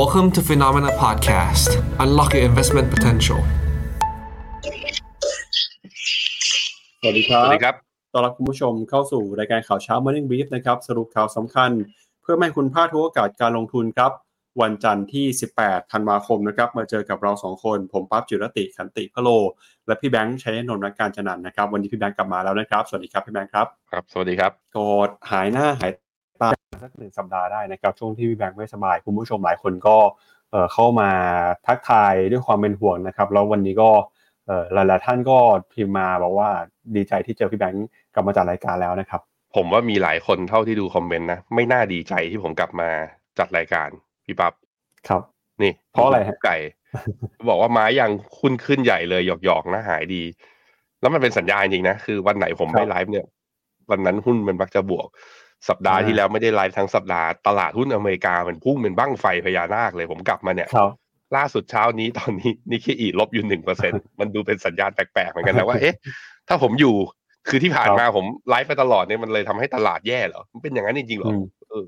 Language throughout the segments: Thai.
Welcome to Phenomena Podcast. Unlock your investment potential. สวัสดีครัสบวัสดีครับ ต้อนรับคุณผู้ชมเข้าสู่รายการข่าวเช้า Morning Brief นะครับ สรุปข่าวสำคัญ เพื่อไม่ให้คุณพลาดทุกโอกาสการลงทุนครับ วันจันทร์ที่ 18 ธันวาคมนะครับ มาเจอกับเราสองคน ผมปั๊บจิรติขันติพะโล และพี่แบงค์ชัยนนท์นักการจนันท์นะครับ วันนี้พี่แบงค์กลับมาแล้วนะครับ สวัสดีครับพี่แบงค์ครับ ครับ สวัสดีครับก็หายหน้าหาย ตาสักหนึ่งสัปดาห์ได้นะครับช่วงที่พี่แบงค์ไม่สบาย คุณผู้ชมหลายคนก็เอ่อเข้ามาทักทายด้วยความเป็นห่วงนะครับ แล้ววันนี้ก็เอ่อหลายๆท่านก็พิมพ์มาบอกว่าดีใจที่เจอพี่แบงค์กลับมาจัดรายการแล้วนะครับ ผมว่ามีหลายคนเท่าที่ดูคอมเมนต์นะไม่น่าดีใจที่ผมกลับมาจัดรายการพี่ปั๊บครับ นี่ เพราะอะไรฮะไก่ บอกว่าไม้ยังขึ้นขึ้นใหญ่เลยหยอกๆนะหายดี แล้วมันเป็นสัญญาณจริงๆนะคือวันไหนผมไม่ไลฟ์เนี่ย วันนั้นหุ้นมันมักจะบวก สัปดาห์ที่แล้วไม่ได้ไลฟ์ทั้งสัปดาห์ตลาดหุ้นอเมริกามันพุ่งเป็นบั้งไฟพญานาคเลยผมกลับมาเนี่ยครับล่าสุดเช้านี้ตอนนี้นิกเคอิลบอยู่หนึ่งเปอร์เซ็นต์มันดูเป็นสัญญาณแปลกๆเหมือนกันนะว่าเอ๊ะ ถ้าผมอยู่คือที่ผ่านมาผมไลฟ์ไปตลอดเนี่ยมันเลยทำให้ตลาดแย่เหรอมันเป็นอย่างนั้นจริงๆเหรออืมเออ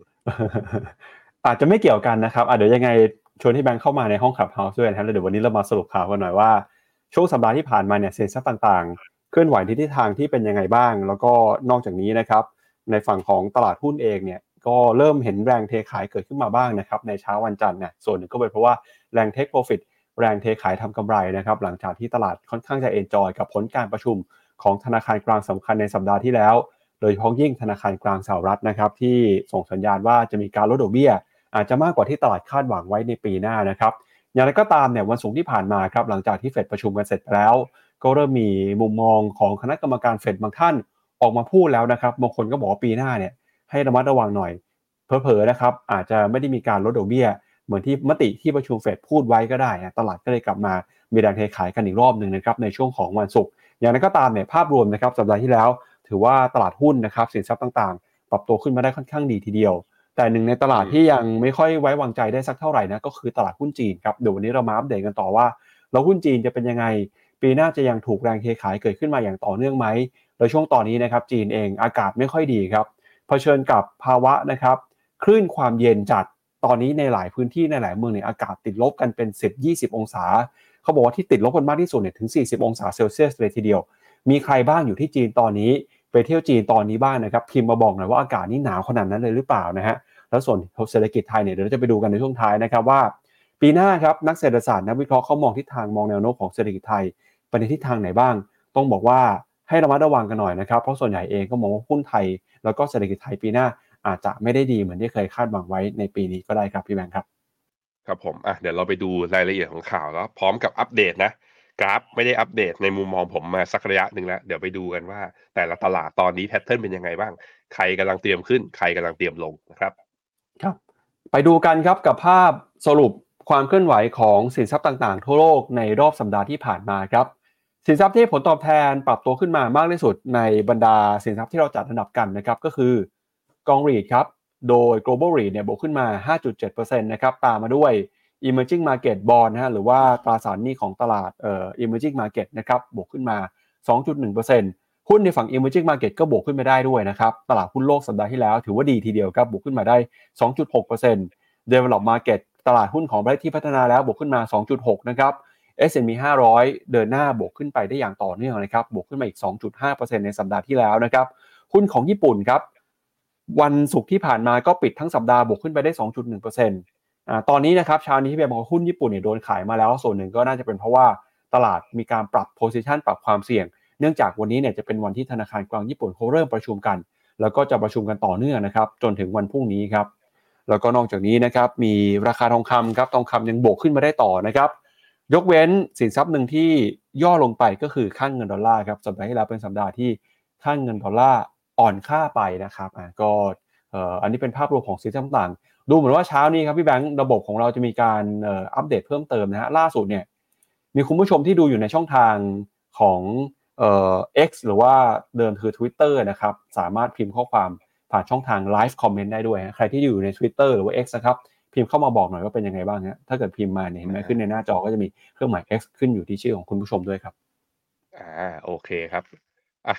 อาจจะไม่เกี่ยวกันนะครับอะเดี๋ยวยังไงชวนที่แบงค์เข้ามาในห้อง Clubhouse ด้วยนะครับแล้วเดี๋ยววันนี้เรามาสรุปข่าวกันหน่อยว่าช่วงสัปดาห์ที่ผ่านมาเนี่ยสินทรัพย์ต่างๆ เคลื่อนไหวที่ทิศทางที่เป็นยังไงบ้าง แล้วก็นอกจากนี้นะครับ ในฝั่งของตลาดหุ้นเองเนี่ยก็เริ่มเห็นแรงเทขายเกิดขึ้นมาบ้างนะครับในเช้าวันจันทร์เนี่ยส่วนหนึ่งก็เป็นเพราะว่าแรง take profit แรงเทขายทำกำไรนะครับหลังจากที่ตลาดค่อนข้างจะ enjoy กับผลการประชุมของธนาคารกลางสำคัญในสัปดาห์ที่แล้ว โดยเฉพาะยิ่งธนาคารกลางสหรัฐนะครับที่ส่งสัญญาณว่าจะมีการลดดอกเบี้ย อาจจะมากกว่าที่ตลาดคาดหวังไว้ในปีหน้านะครับอย่างไรก็ตามเนี่ยวันศุกร์ที่ผ่านมาครับหลังจากที่เฟดประชุมกันเสร็จแล้ว ก็เริ่มมีมุมมองของคณะกรรมการเฟดบางท่าน ออกมาพูดแล้วนะครับบางคนก็บอกว่าปีหน้าเนี่ยให้ระมัดระวังหน่อยเผลอๆนะครับอาจจะไม่ได้มีการลดดอกเบี้ย เหมือนที่มติที่ประชุมเฟดพูดไว้ก็ได้นะตลาดก็เลยกลับมามีแรงเทขายกันอีกรอบหนึ่งนะครับในช่วงของวันศุกร์อย่างไรก็ตามเนี่ยภาพรวมนะครับสัปดาห์ที่แล้ว ถือว่าตลาดหุ้นนะครับสินทรัพย์ต่างๆ ปรับตัวขึ้นมาได้ค่อนข้างดีทีเดียว แต่หนึ่งในตลาดที่ยังไม่ค่อยไว้วางใจได้สักเท่าไหร่นะก็คือตลาดหุ้นจีนครับเดี๋ยววันนี้เรามาอัปเดตกันต่อว่าแล้วหุ้นจีนจะเป็นยังไง ปีหน้าจะยังถูกแรงเทขายเกิดขึ้นมาอย่างต่อเนื่องไหมโดยช่วงตอนนี้นะครับจีนเองอากาศไม่ค่อยดีครับเผชิญกับภาวะนะครับคลื่นความเย็นจัดตอนนี้ในหลายพื้นที่ในหลายเมืองเนี่ยอากาศติดลบกันเป็น 10-20 องศา เขาบอกว่าที่ติดลบกันมากที่สุดเนี่ยถึง 40 องศาเซลเซียสเลยทีเดียว มีใครบ้างอยู่ที่จีนตอนนี้ ไปเที่ยวจีนตอนนี้บ้างนะครับพิมพ์มาบอกหน่อยว่าอากาศนี่หนาวขนาดนั้นเลยหรือเปล่านะฮะแล้วส่วนเศรษฐกิจไทยเนี่ยเดี๋ยวเราจะไปดูกันในช่วงท้ายนะครับว่า ปีหน้าครับนักเศรษฐศาสตร์นักวิเคราะห์เขามองทิศทางมองแนวโน้มของเศรษฐกิจไทย ไปในทิศทางไหนบ้าง ต้องบอกว่าให้ระมัดระวังกันหน่อยนะครับ เพราะส่วนใหญ่เองก็มองว่าหุ้นไทย แล้วก็เศรษฐกิจไทยปีหน้าอาจจะไม่ได้ดีเหมือนที่เคยคาดหวังไว้ในปีนี้ก็ได้ครับพี่แบงค์ครับ ครับผมอะเดี๋ยวเราไปดูรายละเอียดของข่าวแล้วพร้อมกับอัปเดตนะกราฟไม่ได้อัปเดตในมุมมองผมมาสักระยะหนึ่งแล้ว เดี๋ยวไปดูกันว่า แต่ละตลาดตอนนี้แพทเทิร์นเป็นยังไงบ้าง ใครกำลังเตรียมขึ้น ใครกำลังเตรียมลงนะครับ ครับ ไปดูกันครับกับภาพสรุป ความเคลื่อนไหวของสินทรัพย์ต่างๆ ทั่วโลกในรอบสัปดาห์ที่ผ่านมาครับสินทรัพย์ที่ผลตอบแทนปรับตัวขึ้นมามากที่สุดในบรรดาสินทรัพย์ที่เราจัดอันดับกันนะครับก็คือกองรีดครับโดย global REIT เนี่ยบวกขึ้นมา 5.7%นะครับตามมาด้วย emerging market bond นะฮะหรือว่าตราสารหนี้ของตลาดเอ่อ emerging market นะครับบวกขึ้นมา 2.1%หุ้นในฝั่ง emerging market ก็บวกขึ้นมาได้ด้วยนะครับตลาดหุ้นโลกสัปดาห์ที่แล้วถือว่าดีทีเดียวครับบวกขึ้นมาได้ 2.6% develop market ตลาดหุ้นของประเทศที่พัฒนาแล้วบวกขึ้นมา 2.6 นะครับ S&P 500 เดินหน้าบวกขึ้นไปได้อย่างต่อเนื่องนะครับ บวกขึ้นมาอีก 2.5%ในสัปดาห์ที่แล้วนะครับ หุ้นของญี่ปุ่นครับ วันศุกร์ที่ผ่านมาก็ปิดทั้งสัปดาห์บวกขึ้นไปได้ 2.1%อ่าตอนนี้นะครับเช้านี้ที่เบียร์บอกว่าหุ้นญี่ปุ่นเนี่ยโดนขายมาแล้ว ส่วนหนึ่งก็น่าจะเป็นเพราะว่าตลาดมีการปรับ position ปรับความเสี่ยง เนื่องจากวันนี้เนี่ยจะเป็นวันที่ธนาคารกลางญี่ปุ่นเขาเริ่มประชุมกัน แล้วก็จะประชุมกันต่อเนื่องนะครับ จนถึงวันพรุ่งนี้ครับ แล้วก็นอกจากนี้นะครับมีราคาทองคำครับทองคำยังบวกขึ้นมาได้ต่อนะครับ ยกเว้นสินทรัพย์หนึ่งที่ย่อลงไปก็คือค่างเงินดอลลาร์ครับสัปดาห์ที่แล้วเป็นสัปดาห์ที่ค่างเงินดอลลาร์อ่อนค่าไปนะครับอ่าก็เอ่ออันนี้เป็นภาพรวมของสินทรัพย์ต่างๆดูเหมือนว่าเช้านี้ครับพี่แบงค์ระบบของเราจะมีการอัปเดตเพิ่มเติมนะฮะล่าสุดเนี่ยมีคุณผู้ชมที่ดูอยู่ในช่องทางของเอ่อ X หรือว่าเดิมคือ Twitter นะครับสามารถพิมพ์ข้อความ ผ่านช่องทาง Live Comment ได้ด้วยฮะใครที่อยู่ใน Twitter หรือว่า X นะครับพิมพ์เข้ามาบอกหน่อยว่าเป็นยังไงบ้างฮะถ้าเกิดพิมพ์มาเนี่ยเห็นไหมขึ้นในหน้าจอก็จะมีเครื่องหมาย X ขึ้นอยู่ที่ชื่อของคุณผู้ชมด้วยครับอ่าโอเคครับอะ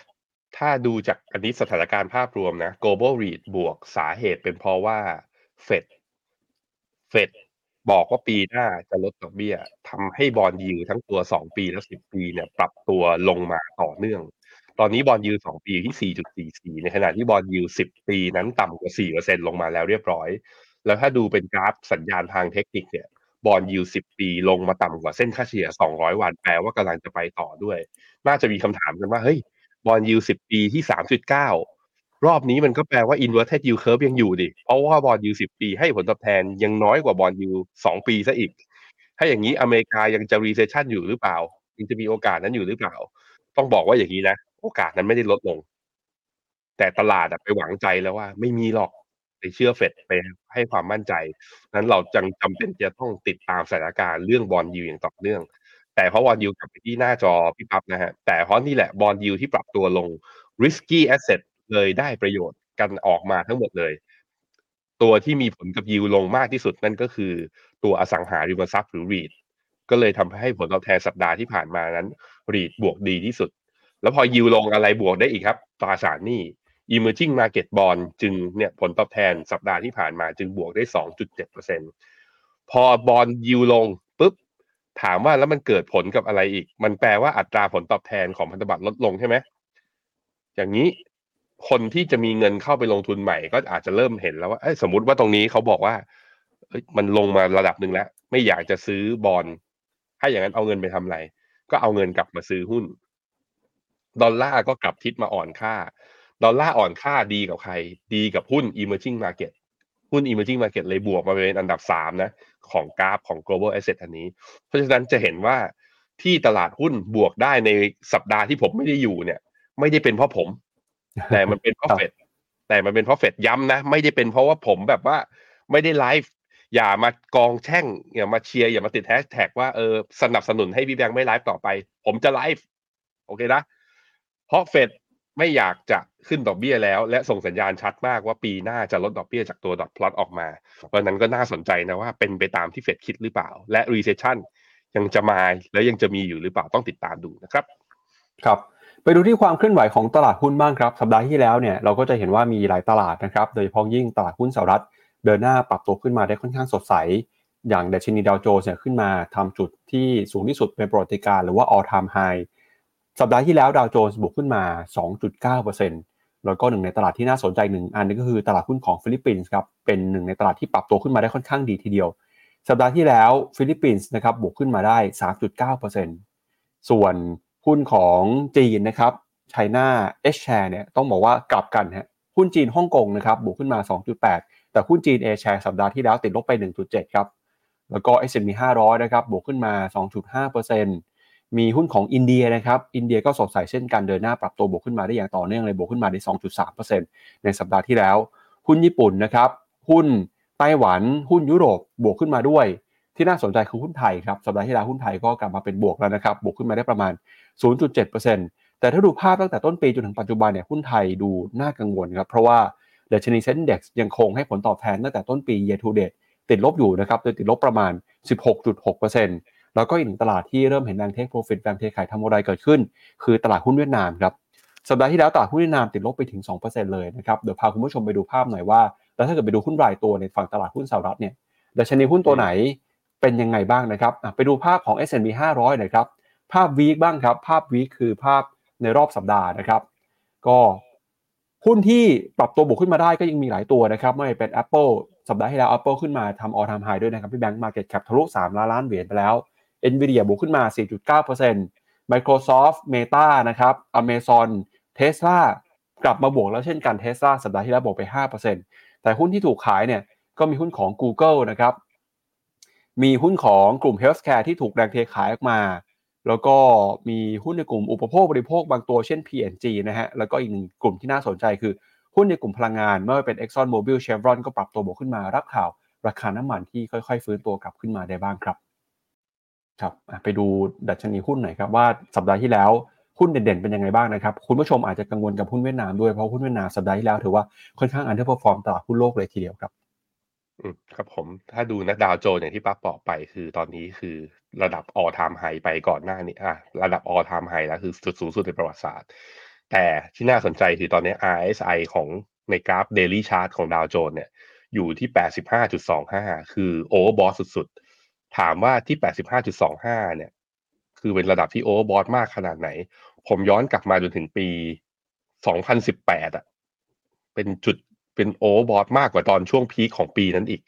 ถ้าดูจากอันนี้สถานการณ์ภาพรวมนะ global REIT บวกสาเหตุเป็นเพราะว่าเฟดเฟดบอกว่าปีหน้าจะลดดอกเบี้ยทำให้บอลยิวทั้งตัวสองปีและสิบปีเนี่ยปรับตัวลงมาต่อเนื่อง ตอนนี้บอลยูสองปีอยู่ที่ 4.44 ในขณะที่บอลยู10ปีนั้นต่ำกว่า 4%ลงมาแล้วเรียบร้อย แล้วถ้าดูเป็นกราฟสัญญาณทางเทคนิคเนี่ยบอลยู10ปีลงมาต่ำกว่าเส้นค่าเฉลี่ย 200 วันแปลว่ากำลังจะไปต่อด้วย น่าจะมีคำถามกันว่า เฮ้ย บอลยู10ปีที่ 3.9 รอบนี้มันก็แปลว่า inverted yield curve ยังอยู่ดิ เพราะว่าบอลยู10ปีให้ผลตอบแทนยังน้อยกว่าบอลยู2ปีซะอีก ถ้าอย่างนี้อเมริกายังจะ recession อยู่หรือเปล่า ยังจะมีโอกาสนั้นอยู่หรือเปล่า ต้องบอกว่าอย่างนี้นะ โอกาสนั้นไม่ได้ลดลง แต่ตลาดไปหวังใจแล้วว่า ไม่มีหรอกไปเชื่อเฟดไปให้ความมั่นใจนั้นเราจึงจำเป็นจะต้องติดตามสถานการณ์เรื่อง bond yield อย่างต่อเนื่อง แต่เพราะ bond yield กลับไปที่หน้าจอพี่ปั๊บนะฮะแต่เพราะนี่แหละ bond yield ที่ปรับตัวลง risky asset เลยได้ประโยชน์กันออกมาทั้งหมดเลย ตัวที่มีผลกับยิวลงมากที่สุดนั่นก็คือ ตัวอสังหาริมทรัพย์หรือ REIT ก็เลยทำให้ผลตอบแทนสัปดาห์ที่ผ่านมานั้น REIT บวกดีที่สุด แล้วพอยิวลงอะไรบวกได้อีกครับตราสารหนี้ emerging market bond จึงเนี่ยผลตอบแทนสัปดาห์ที่ผ่านมาจึงบวกได้ 2.7%พอบอลยิวลงปุ๊บถามว่าแล้วมันเกิดผลกับอะไรอีก มันแปลว่าอัตราผลตอบแทนของพันธบัตรลดลงใช่ไหมอย่างนี้คนที่จะมีเงินเข้าไปลงทุนใหม่ ก็อาจจะเริ่มเห็นแล้วว่าสมมติว่าตรงนี้เขาบอกว่ามันลงมาระดับหนึ่งแล้ว ไม่อยากจะซื้อบอลถ้าอย่างนั้นเอาเงินไปทำอะไร ก็เอาเงินกลับมาซื้อหุ้น ดอลลาร์ก็กลับทิศมาอ่อนค่า ดอลลาร์อ่อนค่าดีกับใคร ดีกับหุ้น emerging market หุ้น emerging market เลยบวกมาเป็นอันดับสามนะ ของกราฟของ global asset อันนี้ เพราะฉะนั้นจะเห็นว่าที่ตลาดหุ้นบวกได้ในสัปดาห์ที่ผมไม่ได้อยู่เนี่ย ไม่ได้เป็นเพราะผม แต่มันเป็นเพราะเฟดแต่มันเป็นเพราะเฟดย้ำนะ ไม่ได้เป็นเพราะว่าผมแบบว่าไม่ได้ไลฟ์อย่ามากองแช่งอย่ามาเชียร์อย่ามาติดแฮชแท็กว่าเออสนับสนุนให้พี่แบงค์ไม่ไลฟ์ต่อไป ผมจะไลฟ์โอเคนะ เพราะเฟดไม่อยากจะขึ้นดอกเบี้ยแล้ว และส่งสัญญาณชัดมากว่าปีหน้าจะลดดอกเบี้ยจากตัวดอทพลอตออกมาเพราะนั้นก็น่าสนใจนะว่าเป็นไปตามที่เฟดคิดหรือเปล่า และ recession ยังจะมาแล้วยังจะมีอยู่หรือเปล่าต้องติดตามดูนะครับ ครับไปดูที่ความเคลื่อนไหวของตลาดหุ้นบ้างครับ สัปดาห์ที่แล้วเนี่ยเราก็จะเห็นว่ามีหลายตลาดนะครับโดยเฉพาะยิ่งตลาดหุ้นสหรัฐ เดินหน้าปรับตัวขึ้นมาได้ค่อนข้างสดใส อย่างดัชนีดาวโจนส์เนี่ยขึ้นมาทำจุดที่สูงที่สุดเป็นประวัติการณ์หรือว่า all time high สัปดาห์ที่แล้วดาวโจนส์บวกขึ้นมา 2.9%แล้วก็หนึ่งในตลาดที่น่าสนใจหนึ่งอันนี้ก็คือตลาดหุ้นของฟิลิปปินส์ครับ เป็นหนึ่งในตลาดที่ปรับตัวขึ้นมาได้ค่อนข้างดีทีเดียว สัปดาห์ที่แล้วฟิลิปปินส์นะครับบวกขึ้นมาได้ 3.9%ส่วนหุ้นของจีนนะครับ China H-Share เนี่ยต้องบอกว่ากลับกันฮะหุ้นจีนฮ่องกงนะครับบวกขึ้นมา 2.8 แต่หุ้นจีนเอแชร์สัปดาห์ที่แล้วติดลบไป 1.7 ครับ แล้วก็ S&P 500 นะครับบวกขึ้นมา 2.5% มีหุ้นของอินเดียนะครับ อินเดียก็สดใสเช่นกันเดินหน้าปรับตัวบวกขึ้นมาได้อย่างต่อเนื่องเลยบวกขึ้นมาได้ 2.3%ในสัปดาห์ที่แล้ว หุ้นญี่ปุ่นนะครับ หุ้นไต้หวัน หุ้นยุโรปบวกขึ้นมาด้วย ที่น่าสนใจคือหุ้นไทยครับ สัปดาห์ที่แล้วหุ้นไทยก็กลับมาเป็นบวกแล้วนะครับ บวกขึ้นมาได้ประมาณ 0.7%แต่ถ้าดูภาพตั้งแต่ต้นปีจนถึงปัจจุบันเนี่ย หุ้นไทยดูน่ากังวลครับ เพราะว่าดัชนีเซ็นดี x ยังคงให้ผลตอบแทนตั้งแต่ต้นปี year to date ติดลบอยู่นะครับโดยติดลบประมาณ 16.6% แล้วก็อีกหนึ่งตลาดที่เริ่มเห็นแรงเทคโปรฟิตแรงเทขายทำกำไรเกิดขึ้น คือตลาดหุ้นเวียดนามครับสัปดาห์ที่แล้วตลาดหุ้นเวียดนามติดลบไปถึง 2%เลยนะครับเดี๋ยวพาคุณผู้ชมไปดูภาพหน่อยว่า แล้วถ้าเกิดไปดูหุ้นรายตัวในฝั่งตลาดหุ้นสหรัฐเนี่ยดัชนีหุ้นตัวไหนเป็นยังไงบ้างนะครับไปดูภาพของ S&P 500หน่อยครับภาพวีคบ้างครับ ภาพวีคคือภาพในรอบสัปดาห์นะครับ ก็หุ้นที่ปรับตัวบวกขึ้นมาได้ก็ยังมีหลายตัวนะครับไม่ว่าเป็น Apple สัปดาห์ที่แล้ว Apple ขึ้นมาทำ all time high ด้วยนะครับพี่แบงค์ market cap ทะลุ3ล้านล้านเหรียญไปแล้ว Nvidia บวกขึ้นมา 4.9% Microsoft Meta นะครับ Amazon Tesla กลับมาบวกแล้วเช่นกัน Tesla สัปดาห์ที่แล้วบวกไป 5%แต่หุ้นที่ถูกขายเนี่ยก็มีหุ้นของ Google นะครับ มีหุ้นของกลุ่ม Healthcare ที่ถูกแรงเทขายออกมา แล้วก็มีหุ้นในกลุ่มอุปโภคบริโภคบางตัวเช่น P&G นะฮะ แล้วก็อีกหนึ่งกลุ่มที่น่าสนใจคือหุ้นในกลุ่มพลังงานไม่ว่าเป็น Exxon Mobil Chevron ก็ปรับตัวบวกขึ้นมา รับข่าว ราคาน้ำมันที่ค่อย ๆ ฟื้นตัวกลับขึ้นมาได้บ้างครับ ครับไปดูดัชนีหุ้นหน่อยครับว่าสัปดาห์ที่แล้วหุ้นเด่นๆเป็นยังไงบ้างนะครับ คุณผู้ชมอาจจะกังวลกับหุ้นเวียดนามด้วยเพราะหุ้นเวียดนามสัปดาห์ที่แล้วถือว่าค่อนข้าง underperform ตลาดหุ้นโลกเลยทีเดียวครับอืมครับผมถ้าดูนะดาวโจนส์อย่างที่ปั๊บบอกไป คือตอนนี้คือระดับ all time high ไปก่อนหน้านี้อะระดับ all time high แล้วคือจุดสูงสุดในประวัติศาสตร์ แต่ที่น่าสนใจคือตอนนี้ RSI ของในกราฟ daily chart ของดาวโจนส์เนี่ยอยู่ที่ 85.25 คือ overbought สุดๆ ถามว่าที่ 85.25 เนี่ย คือเป็นระดับที่ overbought มากขนาดไหน ผมย้อนกลับมาจนถึงปี 2018อะเป็นจุดเป็น overbought มากกว่าตอนช่วง peak ของปีนั้นอีก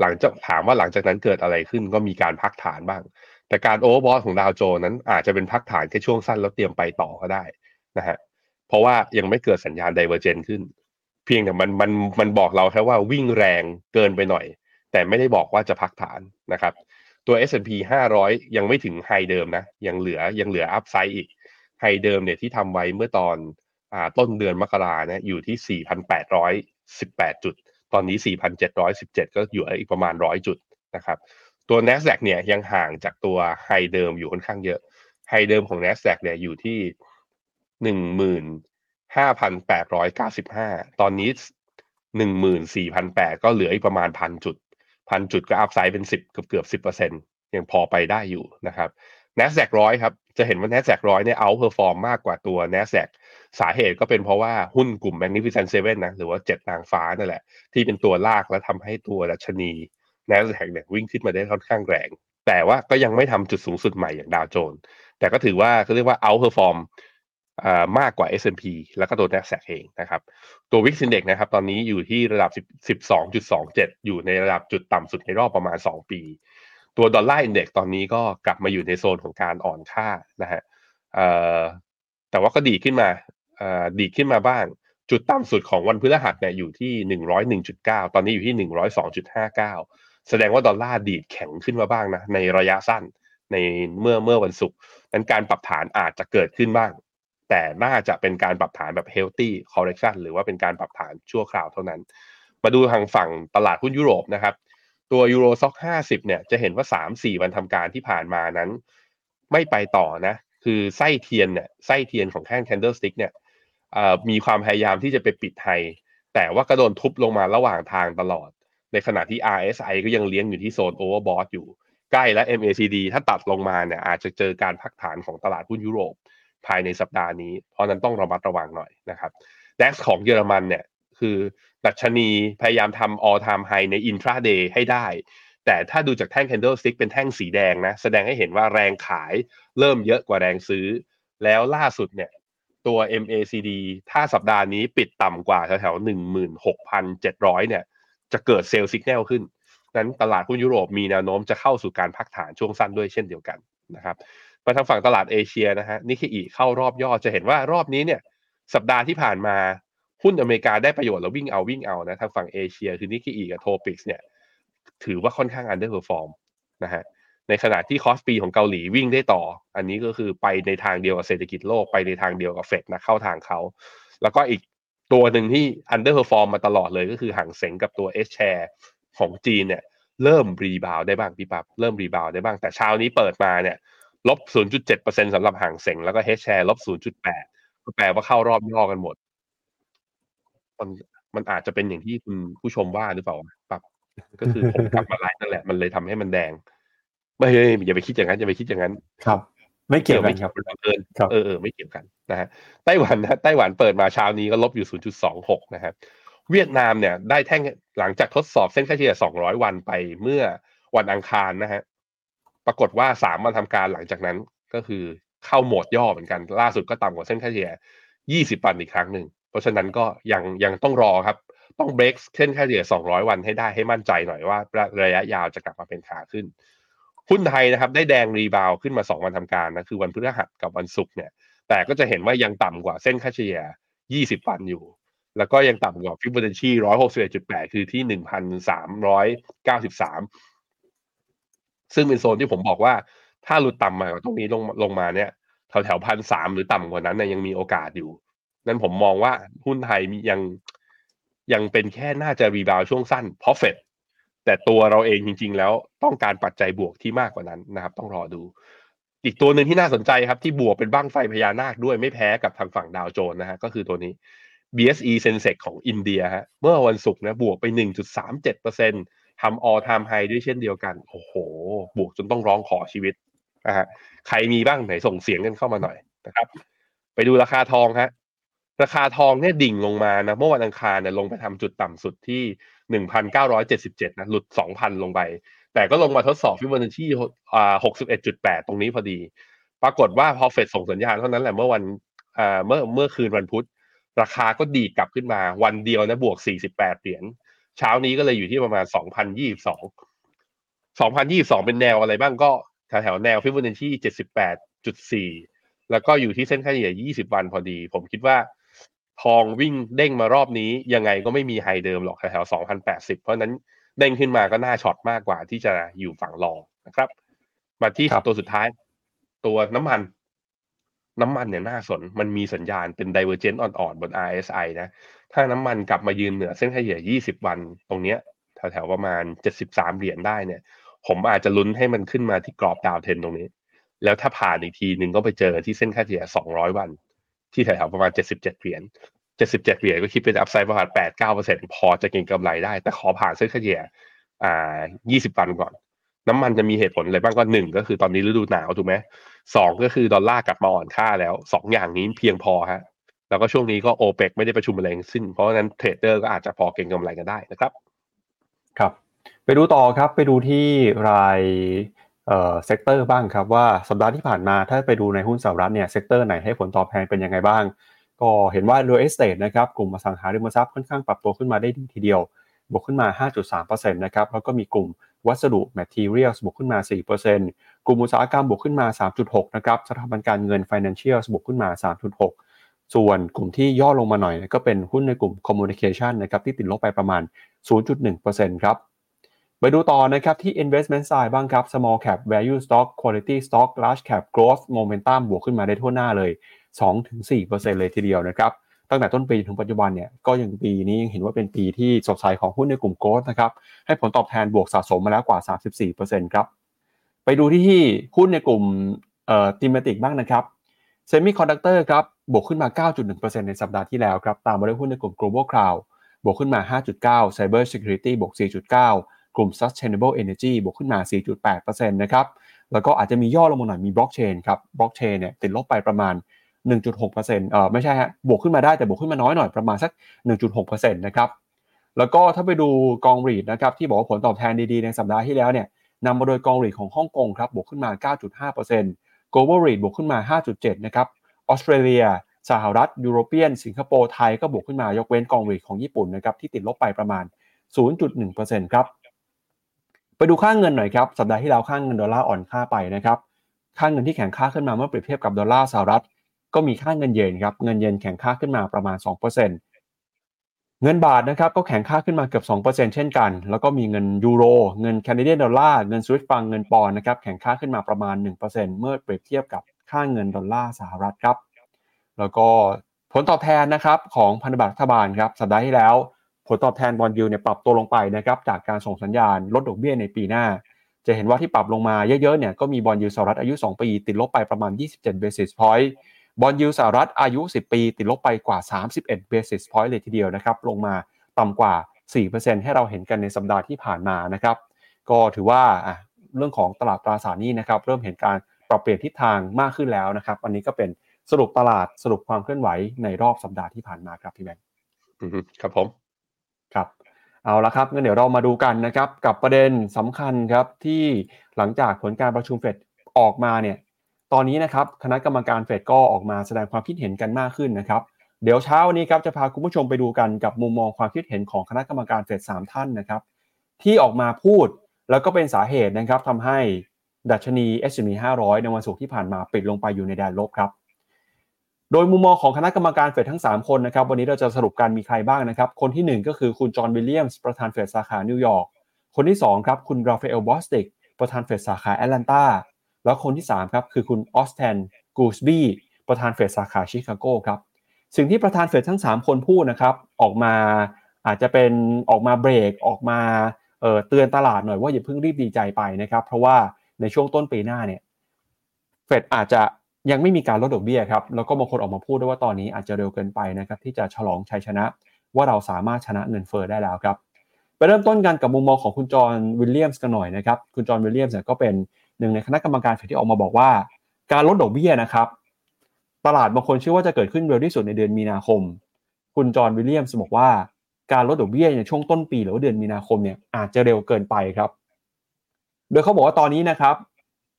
หลังจากถามว่าหลังจากนั้นเกิดอะไรขึ้นก็มีการพักฐานบ้าง แต่การ overbought ของดาวโจนส์นั้นอาจจะเป็นพักฐานแค่ช่วงสั้นแล้วเตรียมไปต่อก็ได้นะฮะเพราะว่ายังไม่เกิดสัญญาณ divergence ขึ้น เพียงแต่มันมันมันบอกเราแค่ว่าวิ่งแรงเกินไปหน่อย แต่ไม่ได้บอกว่าจะพักฐานนะครับ ตัว S&P 500 ยังไม่ถึงไฮเดิมนะ ยังเหลือยังเหลืออัพไซด์อีกไฮเดิมเนี่ยที่ทำไว้เมื่อตอนอต้นเดือนมกราเนี่ยอยู่ที่ 4,818 จุด ตอนนี้ 4,717 ก็อยู่อีกประมาณ 100 จุดนะครับ ตัว NASDAQ เนี่ยยังห่างจากตัวไฮเดิมอยู่ค่อนข้างเยอะ ไฮเดิมของ NASDAQ เนี่ยอยู่ที่หนึ่งหมื่นห้าพันแปดร้อยเก้าสิบห้าตอนนี้หนึ่งหมื่นสี่พันแปดก็เหลืออีกประมาณพันจุด พันจุดก็ upside เป็นสิบเกือบเกือบสิบเปอร์เซ็นยังพอไปได้อยู่นะครับ NASDAQ ร้อยครับ จะเห็นว่า NASDAQ ร้อยเนี่ย outperform มากกว่าตัว NASDAQ สาเหตุก็เป็นเพราะว่าหุ้นกลุ่ม Magnificent Seven นะหรือว่าเจ็ดนางฟ้านั่นแหละ ที่เป็นตัวลากและทำให้ตัวดัชนี NASDAQ เนี่ยวิ่งขึ้นมาได้ค่อนข้างแรง แต่ว่าก็ยังไม่ทำจุดสูงสุดใหม่อย่างดาวโจนส์แต่ก็ถือว่าเขาเรียกว่า outperform มากกว่า S&P แล้วก็ตัว NASDAQ เองนะครับ ตัว VIX Index นะครับ ตอนนี้อยู่ที่ระดับ 12.27 อยู่ในระดับจุดต่ำสุดในรอบประมาณ 2 ปี ตัว Dollar Index ตอนนี้ก็กลับมาอยู่ในโซนของการอ่อนค่านะฮะแต่ว่าก็ดีขึ้นมาดีขึ้นมาบ้าง จุดต่ำสุดของวันพฤหัสเนี่ยอยู่ที่ 101.9 ตอนนี้อยู่ที่ 102.59 แสดงว่าดอลลาร์ดีดแข็งขึ้นมาบ้างนะในระยะสั้นในเมื่อเมื่อวันศุกร์นั้นการปรับฐานอาจจะเกิดขึ้นบ้าง แต่น่าจะเป็นการปรับฐานแบบ healthy correction หรือว่าเป็นการปรับฐานชั่วคราวเท่านั้น มาดูทางฝั่งตลาดหุ้นยุโรปนะครับ ตัว Euro Stoxx 50เนี่ยจะเห็นว่า 3-4 วันทำการที่ผ่านมานั้น ไม่ไปต่อนะ คือไส้เทียนเนี่ยไส้เทียนของแท่ง candlestick เนี่ยมีความพยายามที่จะไปปิด high แต่ว่าก็โดนทุบลงมาระหว่างทางตลอด ในขณะที่ RSI ก็ยังเลี้ยงอยู่ที่โซน overbought อยู่ใกล้และ MACD ถ้าตัดลงมาเนี่ยอาจจะเจอการพักฐานของตลาดหุ้นยุโรป ภายในสัปดาห์นี้ เพราะนั้นต้องระมัดระวังหน่อยนะครับ DAX ของเยอรมันเนี่ยคือดัชนีพยายามทำ all time high ใน intraday ให้ได้ แต่ถ้าดูจากแท่ง candlestick เป็นแท่งสีแดงนะ แสดงให้เห็นว่าแรงขายเริ่มเยอะกว่าแรงซื้อ แล้วล่าสุดเนี่ยตัว MACD ถ้าสัปดาห์นี้ปิดต่ำกว่าแถวๆ16,700 เนี่ย จะเกิดเซลล์สัญญาณขึ้น นั้นตลาดหุ้นยุโรปมีแนวโน้มจะเข้าสู่การพักฐานช่วงสั้นด้วยเช่นเดียวกันนะครับ มาทางฝั่งตลาดเอเชียนะฮะนิเคอีเข้ารอบย่อจะเห็นว่ารอบนี้เนี่ย สัปดาห์ที่ผ่านมาหุ้นอเมริกาได้ประโยชน์แล้ววิ่งเอาวิ่งเอานะทางฝั่งเอเชีย คือนิเคอีกับโทปิกส์เนี่ย ถือว่าค่อนข้าง underperform นะฮะในขณะที่คอสปีของเกาหลีวิ่งได้ต่อ อันนี้ก็คือไปในทางเดียวกับเศรษฐกิจโลกไปในทางเดียวกับเฟดนะเข้าทางเขา แล้วก็อีกตัวหนึ่งที่ underperform มาตลอดเลยก็คือฮั่งเส็งกับตัว H-Shareของจีนเนี่ย เริ่มรีบาวได้บ้างพี่ปับเริ่มรีบาวได้บ้างแต่เช้านี้เปิดมาเนี่ย ลบ 0.7%สำหรับห่างเสงแล้วก็เฮชแชร์ลบ 0.8 ก็แปลว่าเข้ารอบย่อกันหมด มันมันอาจจะเป็นอย่างที่คุณผู้ชมว่าหรือเปล่าปับก็คือผมกลับมาไลฟ์นั่นแหละ มันเลยทำให้มันแดง ไม่เฮ้ยอย่าไปคิดอย่างนั้นอย่าไปคิดอย่างนั้น ครับ ไม่เกี่ยวกันครับเกินเออเออไม่เกี่ยวกันนะฮะไต้หวันนะไต้หวันเปิดมาเช้านี้ก็ลบอยู่ 0.26 นะครับเวียดนามเนี่ย ได้แท่งหลังจากทดสอบเส้นค่าเฉลี่ย 200 วันไปเมื่อวันอังคารนะฮะ ปรากฏว่าสามวันทำการหลังจากนั้นก็คือเข้าโหมดย่อเหมือนกัน ล่าสุดก็ต่ำกว่าเส้นค่าเฉลี่ย 20 วันอีกครั้งหนึ่ง เพราะฉะนั้นก็ยังยังต้องรอครับ ต้องเบรกเส้นค่าเฉลี่ย 200 วันให้ได้ให้มั่นใจหน่อยว่าระยะยาวจะกลับมาเป็นขาขึ้น หุ้นไทยนะครับ ได้แดงรีบาวขึ้นมา 2 วันทำการนะคือวันพฤหัสกับวันศุกร์เนี่ย แต่ก็จะเห็นว่ายังต่ำกว่าเส้นค่าเฉลี่ย 20 วันอยู่ แล้วก็ยังต่ำกว่าฟิบเบอร์ชี161.8 คือที่ 1,393 ซึ่งเป็นโซนที่ผมบอกว่า ถ้าหลุดต่ำมากว่าตรงนี้ลงลงมาเนี่ยแถวแถวพันสามหรือต่ำกว่านั้นเนี่ยยังมีโอกาสอยู่ นั้นผมมองว่าหุ้นไทยมียังยังเป็นแค่น่าจะรีบาวช่วงสั้นเพราะเฟดแต่ตัวเราเองจริง ๆ แล้วต้องการปัจจัยบวกที่มากกว่านั้นนะครับ ต้องรอดู อีกตัวหนึ่งที่น่าสนใจครับ ที่บวกเป็นบ้างไฟพญานาคด้วยไม่แพ้กับทางฝั่งดาวโจนนะฮะก็คือตัวนี้ BSE Sensex ของอินเดียฮะเมื่อวันศุกร์นะบวกไป 1.37% ทำ all time high ด้วยเช่นเดียวกัน โอ้โห บวกจนต้องร้องขอชีวิตนะฮะใครมีบ้างไหนส่งเสียงกันเข้ามาหน่อยนะครับ ไปดูราคาทองฮะราคาทองเนี่ยดิ่งลงมานะเมื่อวันอังคารเนี่ยลงไปทำจุดต่ำสุดที่1,977นเก้าร้อยเจ็ดสิบเจ็ดนะหลุด2,000ลงไป แต่ก็ลงมาทดสอบฟิบอนัชชีอ่า61.8ตรงนี้พอดี ปรากฏว่าพอเฟดส่งสัญญาณเท่านั้นแหละเมื่อวันอ่าเมื่อเมื่อคืนวันพุธ ราคาก็ดีกลับขึ้นมาวันเดียวนะบวก48เหรียญ เช้านี้ก็เลยอยู่ที่ประมาณ 2,022 2,022 เป็นแนวอะไรบ้างก็แถวๆแนวฟิบอนัชชี78.4 แล้วก็อยู่ที่เส้นค่าเฉลี่ย 20 วันพอดี ผมคิดว่าทองวิ่งเด้งมารอบนี้ยังไงก็ไม่มีไฮเดิมหรอกแถวๆ2,080 เพราะนั้นเด้งขึ้นมาก็น่าช็อตมากกว่าที่จะอยู่ฝั่งรองนะครับ มาที่ครับตัวสุดท้าย ตัวน้ำมัน น้ำมันเนี่ยน่าสน มันมีสัญญาณเป็น divergent อ่อนๆ บน RSI นะ ถ้าน้ำมันกลับมายืนเหนือเส้นเฉลี่ย 20 วันตรงเนี้ยแถวๆประมาณ 73 เหรียญได้เนี่ย ผมอาจจะลุ้นให้มันขึ้นมาที่กรอบดาวเทนตรงนี้ แล้วถ้าผ่านอีกทีหนึ่งก็ไปเจอที่เส้นค่าเฉลี่ย 200 วัน ที่แถวๆประมาณ 77 เหรียญ 77 เหรียญก็คิดเป็น upside ประมาณ 8-9%พอจะเก็งกำไรได้ แต่ขอผ่านเส้นเฉลี่ย อ่า 20 วันก่อน น้ำมันจะมีเหตุผลอะไรบ้างก็หนึ่งก็คือตอนนี้ฤดูหนาวถูกไหมสองก็คือดอลลาร์กลับมาอ่อนค่าแล้วสองอย่างนี้เพียงพอฮะ แล้วก็ช่วงนี้ก็โอเปกไม่ได้ประชุมอะไรทั้งสิ้น เพราะฉะนั้น trader ก็อาจจะพอเก็งกำไรกันได้นะครับ ครับ ไปดูต่อครับไปดูที่รายเอ่อ sector บ้างครับว่าสัปดาห์ที่ผ่านมาถ้าไปดูในหุ้นสหรัฐเนี่ย sector ไหนให้ผลตอบแทนเป็นยังไงบ้าง ก็เห็นว่า real estate นะครับกลุ่มอสังหาริมทรัพย์ค่อนข้างปรับตัวขึ้นมาได้ดีทีเดียว บวกขึ้นมา 5.3%นะครับแล้วก็มีกลุ่มวัสดุ materials บวกขึ้นมา 4%กลุ่มอุตสาหกรรมบวกขึ้นมา 3.6 นะครับสถาบันการเงิน financials บวกขึ้นมา 3.6 ส่วนกลุ่มที่ย่อลงมาหน่อยก็เป็นหุ้นในกลุ่ม communication นะครับที่ติดลบไปประมาณ 0.1%ครับไปดูต่อนะครับที่ investment side บ้างครับ small cap value stock quality stock large cap growth momentum บวกขึ้นมาได้ทั่วหน้าเลย 2-4%เลยทีเดียวนะครับ ตั้งแต่ต้นปีถึงปัจจุบันเนี่ยก็ยังปีนี้ยังเห็นว่าเป็นปีที่สดใสของหุ้นในกลุ่มโกลด์นะครับ ให้ผลตอบแทนบวกสะสมมาแล้วกว่า 34%ครับ ไปดูที่หุ้นในกลุ่มเอ่อ thematic บ้างนะครับ semiconductor ครับ บวกขึ้นมา 9.1%ในสัปดาห์ที่แล้วครับตามมาด้วยหุ้นในกลุ่ม global cloud บวกขึ้นมา 5.9 cyber security บวก 4.9 กลุ่ม sustainable energy บวกขึ้นมา 4.8%นะครับแล้วก็อาจจะมีย่อลงมาหน่อยมี blockchain ครับ blockchain เนี่ยติดลบไปประมาณ 1.6%เอ่อไม่ใช่ฮะบวกขึ้นมาได้แต่บวกขึ้นมาน้อยหน่อยประมาณสัก 1.6%นะครับแล้วก็ถ้าไปดูกองรีดนะครับที่บอกว่าผลตอบแทนดีๆในสัปดาห์ที่แล้วเนี่ยนำมาโดยกองรีดของฮ่องกงครับบวกขึ้นมา 9.5% global rate บวกขึ้นมา 5.7 นะครับ ออสเตรเลีย สหรัฐ ยุโรเปียน สิงคโปร์ ไทยก็บวกขึ้นมายกเว้นกองรีดของญี่ปุ่นนะครับที่ติดลบไปประมาณ 0.1%ครับ ไปดูค่าเงินหน่อยครับ สัปดาห์ที่แล้วค่าเงินดอลลาร์อ่อนค่าไปนะครับ ค่าเงินที่แข็งค่าขึ้นมาเมื่อเปรียบเทียบกับดอลลาร์สหรัฐ ก็มีค่าเงินเยนครับ เงินเยนแข็งค่าขึ้นมาประมาณ 2%เงินบาทนะครับก็แข็งค่าขึ้นมาเกือบ 2%เช่นกัน แล้วก็มีเงินยูโร เงิน Canadian dollar เงินสวิสฟรังก์ เงินปอนด์นะครับแข็งค่าขึ้นมาประมาณ 1%เมื่อเปรียบเทียบกับ ค่าเงินดอลลาร์สหรัฐครับ แล้วก็ผลตอบแทนนะครับของพันธบัตรรัฐบาลครับสัปดาห์ที่แล้ว ผลตอบแทน bond yield เนี่ยปรับตัวลงไปนะครับจากการส่งสัญญาณลดดอกเบี้ยในปีหน้า จะเห็นว่าที่ปรับลงมาเยอะๆเนี่ยก็มี bond yield สหรัฐอายุ 2 ปี ติดลบไปประมาณ 27 basis point bond yield สหรัฐอายุ 10 ปี ติดลบไปกว่า 31 basis point เลยทีเดียวนะครับลงมาต่ำกว่า 4%ให้เราเห็นกันในสัปดาห์ที่ผ่านมานะครับก็ถือว่าเรื่องของตลาดตราสารหนี้นะครับเริ่มเห็นการ ปรับเปลี่ยนทิศทางมากขึ้นแล้วนะครับ อันนี้ก็เป็นสรุปตลาดสรุปความเคลื่อนไหวในรอบสัปดาห์ที่ผ่านมาครับพี่แบงค์อือฮึครับผมครับเอาละครับงั้นเดี๋ยวเรามาดูกันนะครับ กับประเด็นสำคัญครับที่หลังจากผลการประชุมเฟดออกมาเนี่ย ตอนนี้นะครับคณะกรรมการเฟดก็ออกมาแสดงความคิดเห็นกันมากขึ้นนะครับ เดี๋ยวเช้าวันนี้ครับจะพาคุณผู้ชมไปดูกันกับมุมมองความคิดเห็นของคณะกรรมการเฟดสามท่านนะครับ ที่ออกมาพูดแล้วก็เป็นสาเหตุนะครับทำให้ ดัชนี S&P 500 ในวันศุกร์ที่ผ่านมาปิดลงไปอยู่ในแดนลบครับ โดยมุมมองของคณะกรรมการเฟดทั้ง 3 คนนะครับ วันนี้เราจะสรุปกันมีใครบ้างนะครับ คนที่ 1 ก็คือคุณจอห์นวิลเลียมส์ประธานเฟดสาขานิวยอร์ก คนที่ 2 ครับ คุณราฟาเอลบอสติก ประธานเฟดสาขาแอตแลนตาแล้วคนที่ 3 ครับคือคุณออสแทนกูสบี้ประธานเฟดสาขาชิคาโกครับ สิ่งที่ประธานเฟดทั้ง 3 คนพูดนะครับออกมาอาจจะเป็นออกมาเบรกออกมาเตือนตลาดหน่อยว่าอย่าเพิ่งรีบดีใจไปนะครับ เพราะว่า ในช่วงต้นปีหน้าเนี่ยเฟดอาจจะยังไม่มีการลดดอกเบี้ยครับแล้วก็บางคนออกมาพูดด้วยว่าตอนนี้อาจจะเร็วเกินไปนะครับที่จะฉลองชัยชนะ ว่าเราสามารถชนะเงินเฟ้อได้แล้วครับไปเริ่มต้นกันกับมุมมองของคุณจอห์นวิลเลียมส์กันหน่อยนะครับคุณจอห์นวิลเลียมส์ก็เป็นหนึ่งในคณะกรรมการเฟดที่ออกมาบอกว่า การลดดอกเบี้ยนะครับตลาดบางคนเชื่อว่าจะเกิดขึ้นเร็วที่สุดในเดือนมีนาคม คุณจอห์นวิลเลียมส์บอกว่าการลดดอกเบี้ยในช่วงต้นปีหรือว่าเดือนมีนาคมเนี่ยอาจจะเร็วเกินไปครับ โดยเขาบอกว่าตอนนี้นะครับ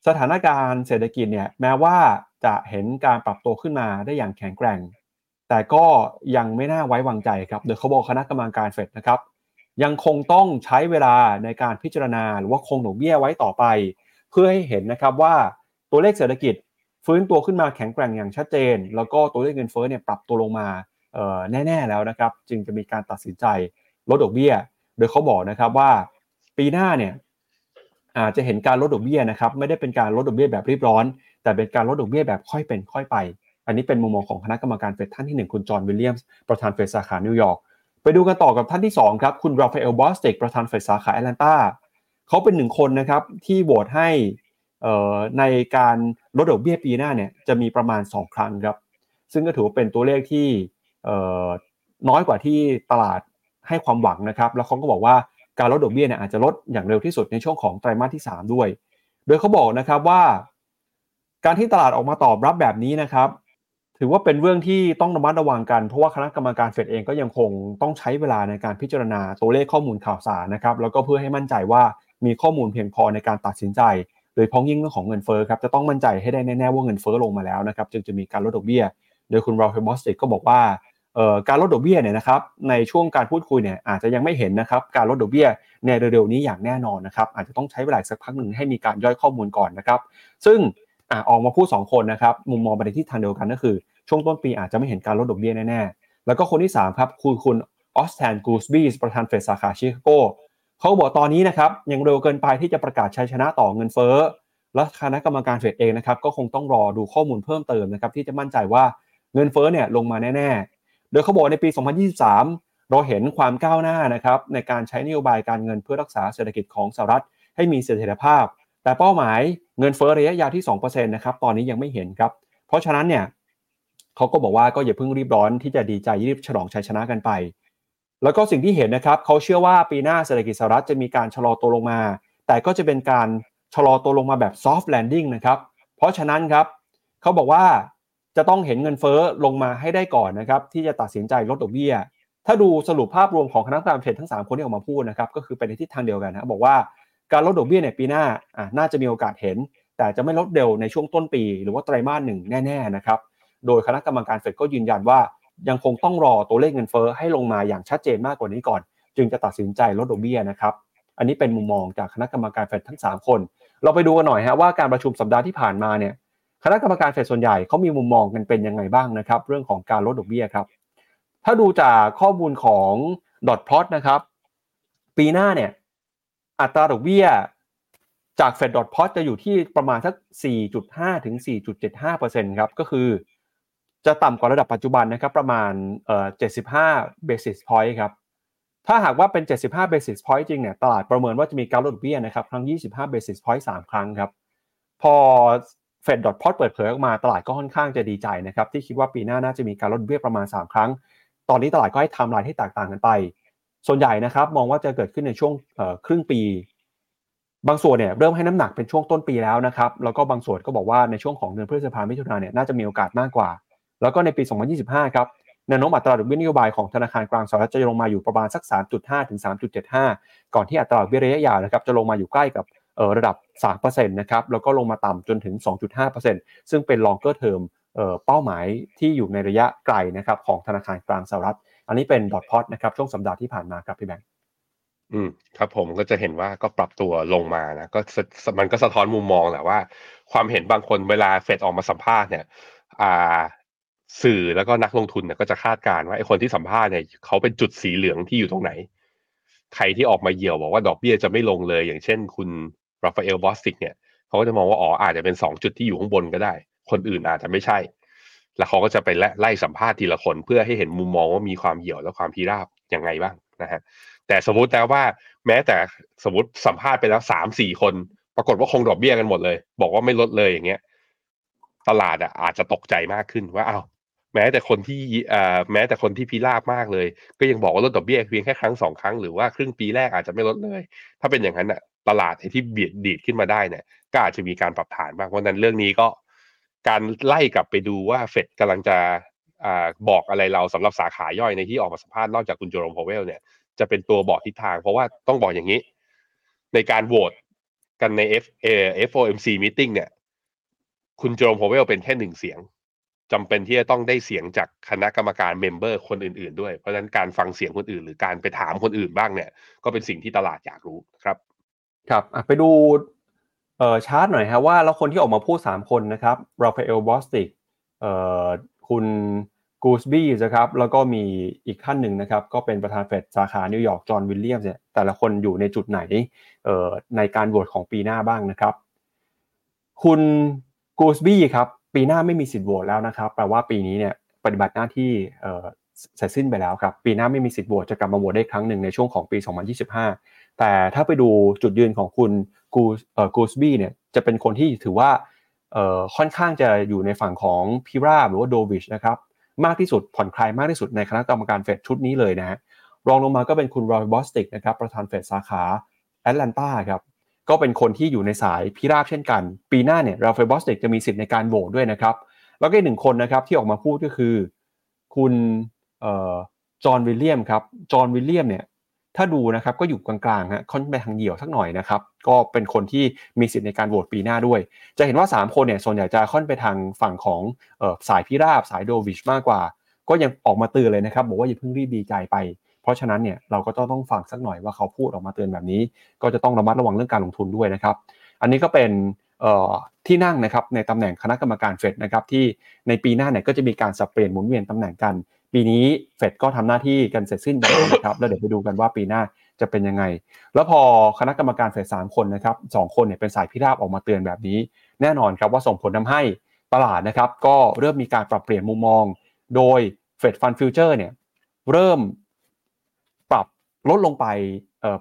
สถานการณ์เศรษฐกิจเนี่ยแม้ว่าจะเห็นการปรับตัวขึ้นมาได้อย่างแข็งแกร่ง แต่ก็ยังไม่น่าไว้วางใจครับ โดยเขาบอกคณะกรรมการเฟดนะครับ ยังคงต้องใช้เวลาในการพิจารณาหรือว่าคงดอกเบี้ยไว้ต่อไป เพื่อให้เห็นนะครับว่าตัวเลขเศรษฐกิจฟื้นตัวขึ้นมาแข็งแกร่งอย่างชัดเจน แล้วก็ตัวเลขเงินเฟ้อเนี่ยปรับตัวลงมาแน่ ๆ แล้วนะครับ จึงจะมีการตัดสินใจลดดอกเบี้ย โดยเขาบอกนะครับว่า ปีหน้าเนี่ย อาจจะเห็นการลดดอกเบี้ยนะครับไม่ได้เป็นการลดดอกเบี้ยแบบรีบร้อน แต่เป็นการลดดอกเบี้ยแบบค่อยเป็นค่อยไป อันนี้เป็นมุมมองของคณะกรรมการเฟดท่านที่ 1 คุณจอห์นวิลเลียมส์ประธานเฟดสาขานิวยอร์กไปดูกันต่อกับท่านที่2ครับคุณราฟาเอลบอสติกประธานเฟดสาขาแอตแลนตาเขาเป็นหนึ่งคนนะครับที่โหวตให้ในการลดดอกเบี้ยปีหน้าเนี่ยจะมีประมาณ 2 ครั้งครับ ซึ่งก็ถือว่าเป็นตัวเลขที่น้อยกว่าที่ตลาดให้ความหวังนะครับ แล้วเขาก็บอกว่า การลดดอกเบี้ยเนี่ยอาจจะลดอย่างเร็วที่สุดในช่วงของไตรมาสที่ 3 ด้วย โดยเขาบอกนะครับว่า การที่ตลาดออกมาตอบรับแบบนี้นะครับ ถือว่าเป็นเรื่องที่ต้องระมัดระวังกัน เพราะว่าคณะกรรมการเฟดเองก็ยังคงต้องใช้เวลาในการพิจารณาตัวเลขข้อมูลข่าวสารนะครับ แล้วก็เพื่อให้มั่นใจว่ามีข้อมูลเพียงพอในการตัดสินใจโดยเฉพาะอย่างยิ่งเรื่องของเงินเฟ้อครับจะต้องมั่นใจให้ได้แน่ๆว่าเงินเฟ้อลงมาแล้วนะครับจึงจะมีการลดดอกเบี้ย โดยคุณราฟาเอลบอสติกก็บอกว่า การลดดอกเบี้ยเนี่ยนะครับในช่วงการพูดคุยเนี่ยอาจจะยังไม่เห็นนะครับการลดดอกเบี้ยในเร็วๆนี้อย่างแน่นอนนะครับอาจจะต้องใช้เวลาสักพักหนึ่งให้มีการย่อยข้อมูลก่อนนะครับ ซึ่งออกมาพูด 2 คนนะครับมุมมองไปในที่ทางเดียวกันก็คือ ช่วงต้นปีอาจจะไม่เห็นการลดดอกเบี้ยแน่ๆแล้วก็คนที่3ครับคือคุณออสแทนกูสบีสประธานเฟดสาขาชิคาโกเขาบอกตอนนี้นะครับยังเร็วเกินไปที่จะประกาศชัยชนะต่อเงินเฟ้อและคณะกรรมการเฟดเองนะครับก็คงต้องรอดูข้อมูลเพิ่มเติมนะครับที่จะมั่นใจว่าเงินเฟ้อเนี่ยลงมาแน่ๆ ดยเขาบอกในปี 2023 เราเห็นความก้าวหน้านะครับในการใช้นโยบายการเงินเพื่อรักษาเศรษฐกิจของสหรัฐให้มีเสถียรภาพ แต่เป้าหมายเงินเฟ้อระยะยาวที่2%นะครับตอนนี้ยังไม่เห็นครับ เพราะฉะนั้นเนี่ยเขาก็บอกว่าก็อย่าเพิ่งรีบร้อนที่จะดีใจรีบฉลองชัยชนะกันไป แล้วก็สิ่งที่เห็นนะครับเขาเชื่อว่าปีหน้าเศรษฐกิจสหรัฐจะมีการชะลอตัวลงมา แต่ก็จะเป็นการชะลอตัวลงมาแบบ soft landing นะครับ เพราะฉะนั้นครับเขาบอกว่า จะต้องเห็นเงินเฟ้อลงมาให้ได้ก่อนนะครับที่จะตัดสินใจลดดอกเบี้ย ถ้าดูสรุปภาพรวมของคณะกรรมการเทรดทั้ง 3 คนที่ออกมาพูดนะครับก็คือไปในทิศทางเดียวกันนะบอกว่าการลดดอกเบี้ยในปีหน้าอ่าน่าจะมีโอกาสเห็น แต่จะไม่ลดเร็วในช่วงต้นปี หรือว่าไตรมาสหนึ่งแน่ๆนะครับโดยคณะกรรมการเฟดก็ยืนยันว่ายังคงต้องรอตัวเลขเงินเฟ้อให้ลงมาอย่างชัดเจนมากกว่านี้ก่อน จึงจะตัดสินใจลดดอกเบี้ยนะครับอันนี้เป็นมุมมองจากคณะกรรมการเฟดทั้ง 3 คน เราไปดูกันหน่อยฮะว่าการประชุมสัปดาห์ที่ผ่านมาเนี่ย คณะกรรมการเฟดส่วนใหญ่เขามีมุมมองกันเป็นยังไงบ้างนะครับ เรื่องของการลดดอกเบี้ยครับ ถ้าดูจากข้อมูลของดอทพลอตนะครับ ปีหน้าเนี่ย อัตราดอกเบี้ยจากเฟดดอทพลอตจะอยู่ที่ประมาณสัก 4.5 ถึง 4.75%ครับ ก็คือ จะต่ำกว่าระดับปัจจุบันนะครับ ประมาณเอ่อ75 basis point ครับ ถ้าหากว่าเป็น 75 basis point จริงเนี่ย ตลาดประเมินว่าจะมีการลดดอกเบี้ยนะครับ ครั้ง 25 basis point 3 ครั้งครับ พอ เฟดดอทพอตเปิดเผยออกมาตลาดก็ค่อนข้างจะดีใจนะครับที่คิดว่าปีหน้าน่าจะมีการลดเบี้ยประมาณ 3 ครั้ง ตอนนี้ตลาดก็ให้ทำลายที่แตกต่างกันไป ส่วนใหญ่นะครับมองว่าจะเกิดขึ้นในช่วงครึ่งปี บางส่วนเนี่ยเริ่มให้น้ำหนักเป็นช่วงต้นปีแล้วนะครับแล้วก็บางส่วนก็บอกว่าในช่วงของเดือนพฤษภาคมมิถุนายนเนี่ยน่าจะมีโอกาสมากกว่า แล้วก็ในปี 2025 ครับแนวโน้มอัตราดอกเบี้ยนโยบายของธนาคารกลางสหรัฐจะลงมาอยู่ประมาณสัก 3.5 ถึง 3.75 ก่อนที่อัตราดอกเบี้ยระยะยาวนะครับจะลงมาอยู่ใกล้กับ ระดับ 3%นะครับแล้วก็ลงมาต่ำจนถึง 2.5%ซึ่งเป็น longer term เป้าหมายที่อยู่ในระยะไกลนะครับของธนาคารกลางสหรัฐ อันนี้เป็นดอทพอตนะครับช่วงสัปดาห์ที่ผ่านมาครับพี่แบงค์อืมครับผมก็จะเห็นว่าก็ปรับตัวลงมานะก็มันก็สะท้อนมุมมองแหละว่า ความเห็นบางคนเวลาเฟดออกมาสัมภาษณ์เนี่ย อ่า สื่อแล้วก็นักลงทุนเนี่ยก็จะคาดการณ์ว่าไอ้คนที่สัมภาษณ์เนี่ยเขาเป็นจุดสีเหลืองที่อยู่ตรงไหน ใครที่ออกมาเหี่ยวบอกว่าดอกเบี้ยจะไม่ลงเลย อย่างเช่น คุณ ราฟาเอลบอสติกเนี่ยเขาก็จะมองว่าอ๋ออาจจะเป็นสองจุดที่อยู่ข้างบนก็ได้ คนอื่นอาจจะไม่ใช่ แล้วเขาก็จะไปไล่สัมภาษณ์ทีละคนเพื่อให้เห็นมุมมองว่ามีความเหี่ยวและความพีราบยังไงบ้างนะฮะแต่สมมติแล้วว่าแม้แต่สมมติสัมภาษณ์ไปแล้วสามสี่คน ปรากฏว่าคงดอกเบี้ยกันหมดเลย บอกว่าไม่ลดเลยอย่างเงี้ย ตลาดอะอาจจะตกใจมากขึ้นว่าเอ้าแม้แต่คนที่อ่าแม้แต่คนที่พิราบมากเลย ก็ยังบอกว่าลดดอกเบี้ยเพียงแค่ครั้งสองครั้งหรือว่าครึ่งปีแรกอาจจะไม่ลดเลย ถ้าเป็นอย่างนั้นอะ ตลาดที่เบียดดีดขึ้นมาได้เนี่ยก็อาจจะมีการปรับฐานบ้างเพราะนั้นเรื่องนี้ก็การไล่กลับไปดูว่าเฟดกำลังจะบอกอะไรเราสำหรับสาขาย่อยในที่ออกมาสัมภาษณ์นอกจากคุณเจอโรมพาวเวลเนี่ยจะเป็นตัวบอกทิศทาง เพราะว่าต้องบอกอย่างนี้ ในการโหวตกันใน F เอ่อ FOMC meeting เนี่ย คุณเจอโรมพาวเวลเป็นแค่หนึ่งเสียงจำเป็นที่จะต้องได้เสียงจากคณะกรรมการ member คนอื่นๆด้วย เพราะฉะนั้นการฟังเสียงคนอื่น หรือการไปถามคนอื่นบ้างเนี่ย ก็เป็นสิ่งที่ตลาดอยากรู้ครับ ครับไปดูเอ่อชาร์ตหน่อยครับว่าแล้วคนที่ออกมาพูด 3 คนนะครับราฟาเอลบอสติกเอ่อคุณกูสบี้นะครับแล้วก็มีอีกท่านหนึ่งนะครับ ก็เป็นประธานเฟดสาขานิวยอร์กจอห์นวิลเลียมเนี่ยแต่ละคนอยู่ในจุดไหนเอ่อในการโหวตของปีหน้าบ้างนะครับ คุณกูสบี้ครับปีหน้าไม่มีสิทธิ์โหวตแล้วนะครับแปลว่าปีนี้เนี่ยปฏิบัติหน้าที่เอ่อเสร็จสิ้นไปแล้วครับ ปีหน้าไม่มีสิทธิ์โหวตจะกลับมาโหวตได้ครั้งหนึ่งในช่วงของปี 2025 แต่ถ้าไปดูจุดยืนของคุณกูเอ่อกูสบี้เนี่ยจะเป็นคนที่ถือว่าเอ่อค่อนข้างจะอยู่ในฝั่งของพิราบหรือว่า dovish นะครับมากที่สุดผ่อนคลายมากที่สุดในคณะกรรมการเฟดชุดนี้เลยนะฮะรองลงมาก็เป็นคุณรอยบอสติกนะครับประธานเฟดสาขาแอตแลนตาครับก็เป็นคนที่อยู่ในสายพิราบเช่นกัน ปีหน้าเนี่ยราฟเอลบอสติกจะมีสิทธิ์ในการโหวตด้วยนะครับ แล้วก็หนึ่งคนนะครับที่ออกมาพูดก็คือคุณจอห์นวิลเลียมครับจอห์นวิลเลียมเนี่ย ถ้าดูนะครับก็อยู่กลางๆฮะค่อนไปทางเดี่ยวสักหน่อยนะครับ ก็เป็นคนที่มีสิทธิ์ในการโหวตปีหน้าด้วย จะเห็นว่า 3 คนเนี่ยส่วนใหญ่จะค่อนไปทางฝั่งของออสายพิราบสายโดวิชมากกว่า ก็ยังออกมาเตือนเลยนะครับ บอกว่าอย่าเพิ่งรีบดีใจไป เพราะฉะนั้นเนี่ยเราก็ต้องต้องฟังสักหน่อยว่าเขาพูดออกมาเตือนแบบนี้ ก็จะต้องระมัดระวังเรื่องการลงทุนด้วยนะครับ อันนี้ก็เป็นที่นั่งนะครับในตำแหน่งคณะกรรมการเฟดนะครับที่ในปีหน้าเนี่ยก็จะมีการสับเปลี่ยนหมุนเวียนตำแหน่งกัน ปีนี้เฟดก็ทำหน้าที่กันเสร็จสิ้นไปแล้วนะครับแล้วเดี๋ยวไปดูกันว่าปีหน้าจะเป็นยังไง แล้วพอคณะกรรมการเฟดสามคนนะครับสองคนเนี่ยเป็นสายพิราบออกมาเตือนแบบนี้ แน่นอนครับว่าส่งผลทำให้ตลาดนะครับ ก็เริ่มมีการปรับเปลี่ยนมุมมอง โดย Fed Fund Futures เนี่ยเริ่มปรับลดลงไป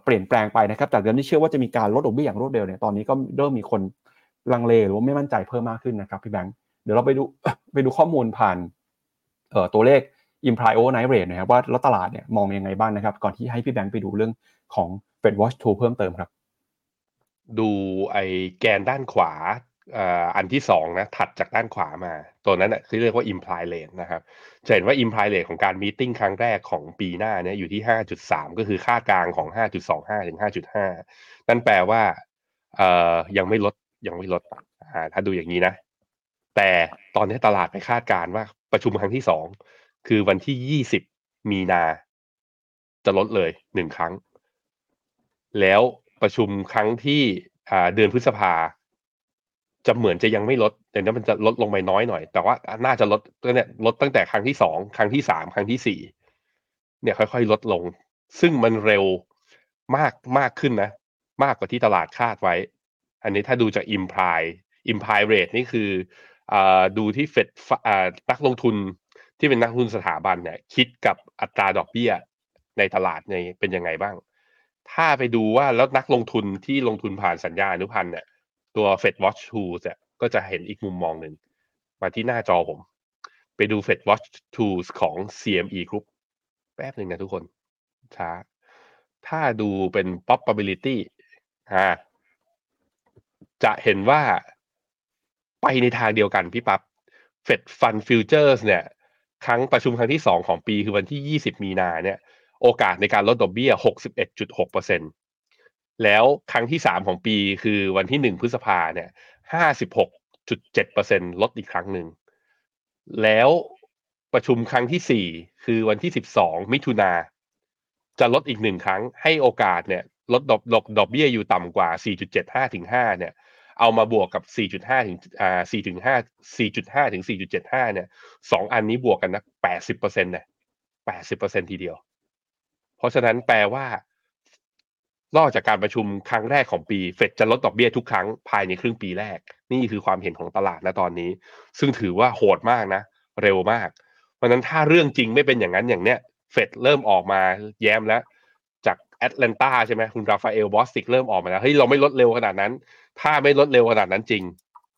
เปลี่ยนแปลงไปนะครับจากเดิมที่เชื่อว่าจะมีการลดดอกเบี้ยอย่างรวดเร็วเนี่ยตอนนี้ก็เริ่มมีคนลังเลหรือว่าไม่มั่นใจเพิ่มมากขึ้นนะครับพี่แบงค์เดี๋ยวเราไปดูไปดูข้อมูลผ่านเอ่อตัวเลข imply overnight rate นะครับว่าแล้วตลาดเนี่ยมองยังไงบ้างนะครับ ก่อนที่ให้พี่แบงค์ไปดูเรื่องของ Fed Watch 2 เพิ่มเติมครับ ดูไอแกนด้านขวาอันที่สองนะถัดจากด้านขวามา ตัวนั้นนะคือเรียกว่า imply rate นะครับจะเห็นว่า imply rate ของการมีติ้งครั้งแรกของปีหน้าเนี่ยอยู่ที่ 5.3 ก็คือค่ากลางของ 5.25 ถึง 5.5 นั่นแปลว่ายังไม่ลดยังไม่ลดถ้าดูอย่างนี้นะ แต่ตอนนี้ตลาดไปคาดการว่าประชุมครั้งที่สอง คือวันที่ยี่สิบมีนา จะลดเลยหนึ่งครั้ง แล้วประชุมครั้งที่เดือนพฤษภาจะเหมือนจะยังไม่ลด แต่นั้นมันจะลดลงไปน้อยหน่อย แต่ว่าน่าจะลดเนี่ยลดตั้งแต่ครั้งที่สองครั้งที่สามครั้งที่สี่เนี่ยค่อยๆ ลดลง ซึ่งมันเร็วมากมากขึ้นนะ มากกว่าที่ตลาดคาดไว้ อันนี้ถ้าดูจาก imply imply rate นี่คืออดูที่เฟดนักลงทุน ที่เป็นนักลงทุนสถาบันเนี่ย คิดกับอัตราดอกเบี้ยในตลาดในเป็นยังไงบ้าง ถ้าไปดูว่าแล้วนักลงทุนที่ลงทุนผ่านสัญญาอนุพันธ์เนี่ยตัว Fed Watch Tools เนี่ยก็จะเห็นอีกมุมมองหนึ่ง มาที่หน้าจอผม ไปดู Fed Watch Tools ของ CME Group แป๊บหนึ่งนะทุกคน ช้า ถ้าดูเป็น probability ฮะจะเห็นว่าไปในทางเดียวกันพี่ปับ๊บ Fed Fund Futures เนี่ย ครั้งประชุมครั้งที่สองของปีคือวันที่ 20 มีนาเนี่ย โอกาสในการลดดอกเบี้ย 61.6%แล้วครั้งที่สามของปีคือวันที่หนึ่งพฤษภาเนี่ย 56.7%ลดอีกครั้งหนึ่ง แล้วประชุมครั้งที่สี่คือวันที่ 12 มิถุนาจะลดอีกหนึ่งครั้งให้โอกาสเนี่ยลดดอกดอกดอกเบี้ยอยู่ต่ำกว่า 4.75ถึง5เนี่ย เอามาบวกกับ 4.5 ถึงอ่า4ถึง5 4.5 ถึง 4.75 เนี่ยสองอันนี้บวกกันนะ80%เนี่ย80%ทีเดียว เพราะฉะนั้นแปลว่านอกจากการประชุมครั้งแรกของปี เฟดจะลดดอกเบี้ยทุกครั้งภายในครึ่งปีแรก นี่คือความเห็นของตลาดณตอนนี้ ซึ่งถือว่าโหดมากนะ เร็วมาก เพราะนั้นถ้าเรื่องจริงไม่เป็นอย่างนั้นอย่างเนี้ยเฟดเริ่มออกมาแย้มแล้ว จากแอตแลนตาใช่ไหมคุณราฟาเอลบอสติกเริ่มออกมาแล้วเฮ้ยเราไม่ลดเร็วขนาดนั้น ถ้าไม่ลดเร็วขนาดนั้นจริง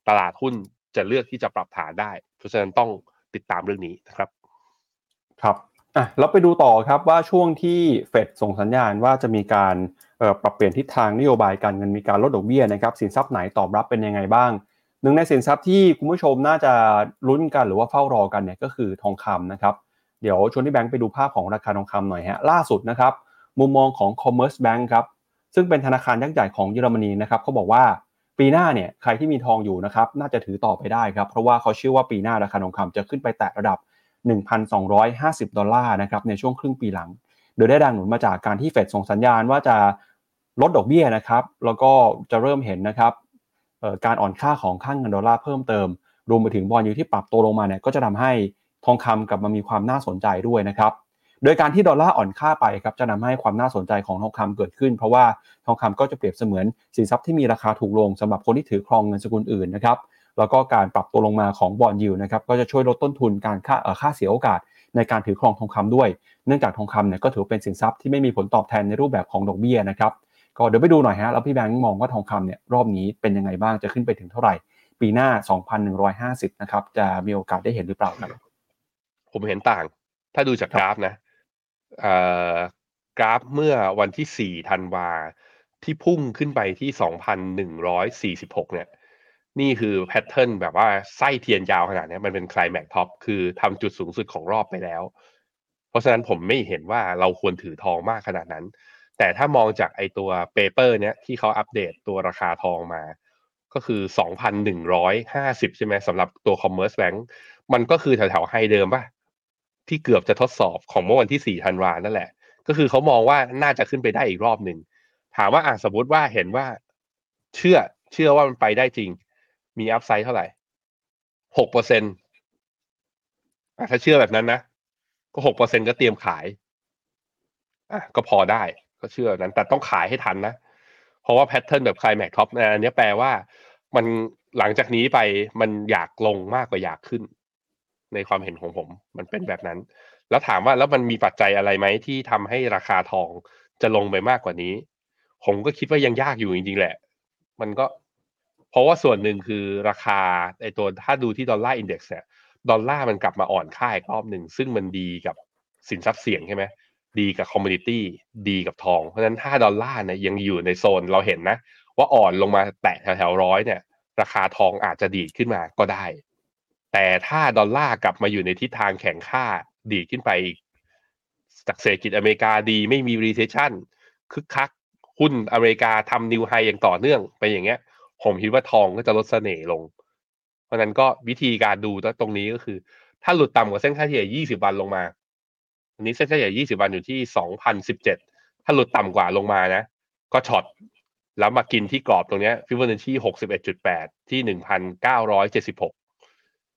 ตลาดหุ้นจะเลือกที่จะปรับฐานได้ เพราะฉะนั้นต้องติดตามเรื่องนี้นะครับ ครับอะเราไปดูต่อครับว่าช่วงที่เฟดส่งสัญญาณว่าจะมีการปรับเปลี่ยนทิศทางนโยบายการเงินมีการลดดอกเบี้ยนะครับสินทรัพย์ไหนตอบรับเป็นยังไงบ้างหนึ่งในสินทรัพย์ที่คุณผู้ชมน่าจะลุ้นกันหรือว่าเฝ้ารอกันเนี่ยก็คือทองคำนะครับ เดี๋ยวชวนที่แบงค์ไปดูภาพของราคาทองคำหน่อยฮะล่าสุดนะครับ มุมมองของ Commerce Bank ครับซึ่งเป็นธนาคารยักษ์ใหญ่ของเยอรมนีนะครับเขาบอกว่า ปีหน้าเนี่ยใครที่มีทองอยู่นะครับน่าจะถือต่อไปได้ครับ เพราะว่าเขาเชื่อว่าปีหน้าราคาทองคำจะขึ้นไปแตะระดับ 1,250 ดอลลาร์นะครับในช่วงครึ่งปีหลัง โดยได้แรงหนุนมาจากการที่เฟดส่งสัญญาณว่าจะลดดอกเบี้ยนะครับ แล้วก็จะเริ่มเห็นนะครับการอ่อนค่าของค่าเงินดอลลาร์เพิ่มเติม รวมไปถึง bond yield ที่ปรับตัวลงมาเนี่ยก็จะทำให้ทองคำกลับมามีความน่าสนใจด้วยนะครับ โดยการที่ดอลลาร์อ่อนค่าไปครับจะนำให้ความน่าสนใจของทองคำเกิดขึ้น เพราะว่าทองคำก็จะเปรียบเสมือนสินทรัพย์ที่มีราคาถูกลงสำหรับคนที่ถือครองเงินสกุลอื่นนะครับแล้วก็การปรับตัวลงมาของบอลยูนะครับก็จะช่วยลดต้นทุนการค่าค่าเสียโอกาสในการถือครองทองคำด้วย เนื่องจากทองคำเนี่ยก็ถือเป็นสินทรัพย์ที่ไม่มีผลตอบแทนในรูปแบบของดอกเบี้ยนะครับก็เดี๋ยวไปดูหน่อยฮะแล้วพี่แบงค์มองว่าทองคำเนี่ยรอบนี้เป็นยังไงบ้างจะขึ้นไปถึงเท่าไหร่ ปีหน้า 2,150 นะครับ จะมีโอกาสได้เห็นหรือเปล่าครับ ผมเห็นต่าง ถ้าดูจากกราฟนะ กราฟเมื่อวันที่ 4 ธันวา ที่พุ่งขึ้นไปที่ 2,146 เนี่ย นี่คือ pattern แบบว่าไส้เทียนยาวขนาดนี้มันเป็น climax top คือทำจุดสูงสุดของรอบไปแล้ว เพราะฉะนั้นผมไม่เห็นว่าเราควรถือทองมากขนาดนั้น แต่ถ้ามองจากไอตัว paper เนี้ยที่เขาอัปเดตตัวราคาทองมา ก็คือ 2,150 ใช่ไหมสำหรับตัว Commerce Bank มันก็คือแถวๆไฮเดิมป่ะ ที่เกือบจะทดสอบของเมื่อวันที่ 4 ธันวานั่นแหละ ก็คือเขามองว่าน่าจะขึ้นไปได้อีกรอบหนึ่ง ถามว่าอะสมมติว่าเห็นว่าเชื่อเชื่อว่ามันไปได้จริง มีอัพไซด์เท่าไหร่ หกเปอร์เซ็นต์ถ้าเชื่อแบบนั้นนะ ก็หกเปอร์เซ็นก็เตรียมขาย อะก็พอได้ ก็เชื่อนั้น แต่ต้องขายให้ทันนะ เพราะว่า pattern แบบ climax top อันนี้แปลว่า มันหลังจากนี้ไปมันอยากลงมากกว่าอยากขึ้น ในความเห็นของผม มันเป็นแบบนั้น แล้วถามว่าแล้วมันมีปัจจัยอะไรไหมที่ทำให้ราคาทองจะลงไปมากกว่านี้ ผมก็คิดว่ายังยากอยู่จริงๆแหละ มันก็ เพราะว่าส่วนหนึ่งคือราคาไอตัวถ้าดูที่ Dollar Index เนี่ยดอลลาร์มันกลับมาอ่อนค่าอีกรอบหนึ่งซึ่งมันดีกับสินทรัพย์เสี่ยงใช่ไหมดีกับ commodity ดีกับทอง เพราะฉะนั้นถ้าดอลลาร์เนี่ยยังอยู่ในโซนเราเห็นนะ ว่าอ่อนลงมาแตะแถวๆร้อยเนี่ย ราคาทองอาจจะดีดขึ้นมาก็ได้ แต่ถ้าดอลลาร์กลับมาอยู่ในทิศทางแข็งค่าดีดขึ้นไปอีกจากเศรษฐกิจอเมริกาดีไม่มี recession คึกคัก หุ้นอเมริกาทำ new high อย่างต่อเนื่องไปอย่างเงี้ย ผมคิดว่าทองก็จะลดเสน่ห์ลง เพราะนั้นก็วิธีการดูตรงนี้ก็คือ ถ้าหลุดต่ำกว่าเส้นค่าเฉลี่ย 20 วันลงมา อันนี้เส้นค่าเฉลี่ย 20 วันอยู่ที่ 2,017 ถ้าหลุดต่ำกว่าลงมานะ ก็ช็อตแล้วมากินที่กรอบตรงนี้ฟิวเบอนัชชี61.8ที่1,976ห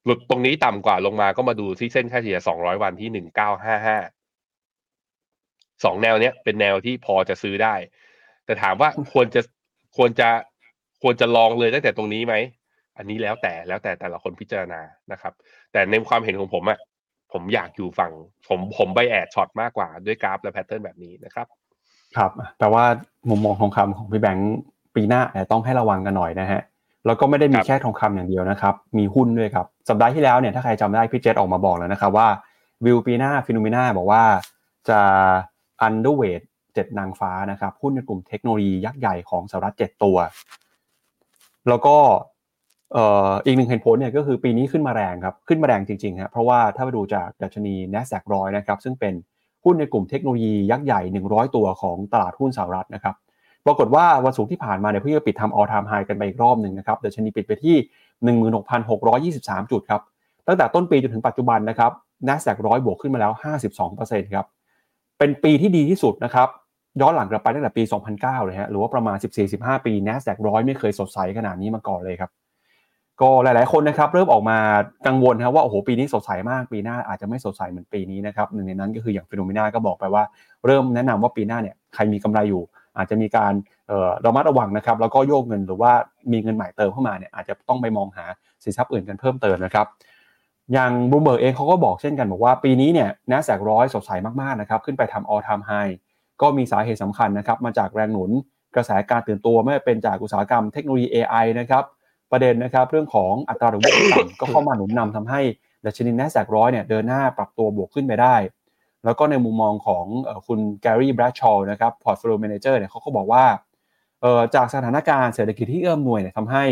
ลุดตรงนี้ต่ำกว่าลงมาก็มาดูที่เส้นค่าเฉลี่ย 200 วันที่ 1955สองแนวเนี้ยเป็นแนวที่พอจะซื้อได้ แต่ถามว่าควรจะควรจะควรจะ long เลยตั้งแต่ตรงนี้ไหม อันนี้แล้วแต่แล้วแต่แต่ละคนพิจารณานะครับ แต่ในความเห็นของผมอะผมอยากอยู่ฝั่ง ผมผม bias short มากกว่าด้วยกราฟและ pattern แบบนี้นะครับ ครับ แต่ว่ามุมมองทองคำของพี่แบงค์ปีหน้าต้องให้ระวังกันหน่อยนะฮะ แล้วก็ไม่ได้มีแค่ทองคำอย่างเดียวนะครับ มีหุ้นด้วยครับ สัปดาห์ที่แล้วเนี่ยถ้าใครจำได้พี่เจษออกมาบอกแล้วนะครับว่าวิวปีหน้า Finnomena บอกว่าจะ underweightเจ็ดนางฟ้านะครับหุ้นในกลุ่มเทคโนโลยียักษ์ใหญ่ของสหรัฐเจ็ดตัว แล้วก็อีกหนึ่งเหตุผลเนี่ยก็คือปีนี้ขึ้นมาแรงครับขึ้นมาแรงจริงๆครับเพราะว่าถ้าไปดูจากดัชนี n a s d a q ร้อยนะครับซึ่งเป็นหุ้นในกลุ่มเทคโนโลยียักษ์ใหญ่ 100 ตัวของตลาดหุ้นสหรัฐนะครับ ปรากฏว่าวันศุกร์ที่ผ่านมาเนี่ยเพิ่งจะปิดทำ all time high กันไปอีกรอบหนึ่งนะครับเดชนีปิดไปที่ 16,623 จุดครับตั้งแต่ต้นปีจนถึงปัจจุบันนะครับ n a s d a q ร้อยบวกขึ้นมาแล้ว 52%ครับเป็นปีที่ดีที่สุดนะครับย้อนหลังกลับไปตั้งแต่ปี 2009 เลยฮะหรือว่าประมาณ 14-15 ปี NASDAQ ร้อยไม่เคยสดใสขนาดนี้มาก่อนเลยครับก็หลาย ๆ คนนะครับเริ่มออกมากังวลครับว่าโอ้โหปีนี้สดใสมาก ปีหน้าอาจจะไม่สดใสเหมือนปีนี้นะครับหนึ่งในนั้นก็คืออย่างฟิโนเมนาก็บอกไปว่า เริ่มแนะนำว่าปีหน้าเนี่ยใครมีกำไรอยู่ อาจจะมีการระมัดระวังนะครับ แล้วก็โยกเงินหรือว่ามีเงินใหม่เติมเข้ามาเนี่ยอาจจะต้องไปมองหาสินทรัพย์อื่นกันเพิ่มเติมนะครับอย่างบูมเบิร์กเองเขาก็บอกเช่นกันบอกว่าปีนี้เนี่ย NASDAQ ร้อยสดใสมากๆนะครับขึ้นไปทำ all time high ก็มีสาเหตุสำคัญนะครับมาจากแรงหนุนกระแสการตื่นตัวไม่เป็นจากอุตสาหกรรมเทคโนโลยี AI นะครับประเด็นนะครับเรื่องของอัตราดอกเบี้ยต่ำก็เข้ามาหนุนนำทำให้ดัชนี NASDAQ ร้อยเนี่ยเดินหน้าปรับตัวบวกขึ้นไปได้ แล้วก็ในมุมมองของคุณแกรี่แบรดชอลนะครับ portfolio manager เนี่ยเขาก็บอกว่าจากสถานการณ์เศรษฐกิจที่เอื้อมหน่วยเนี่ยทำให้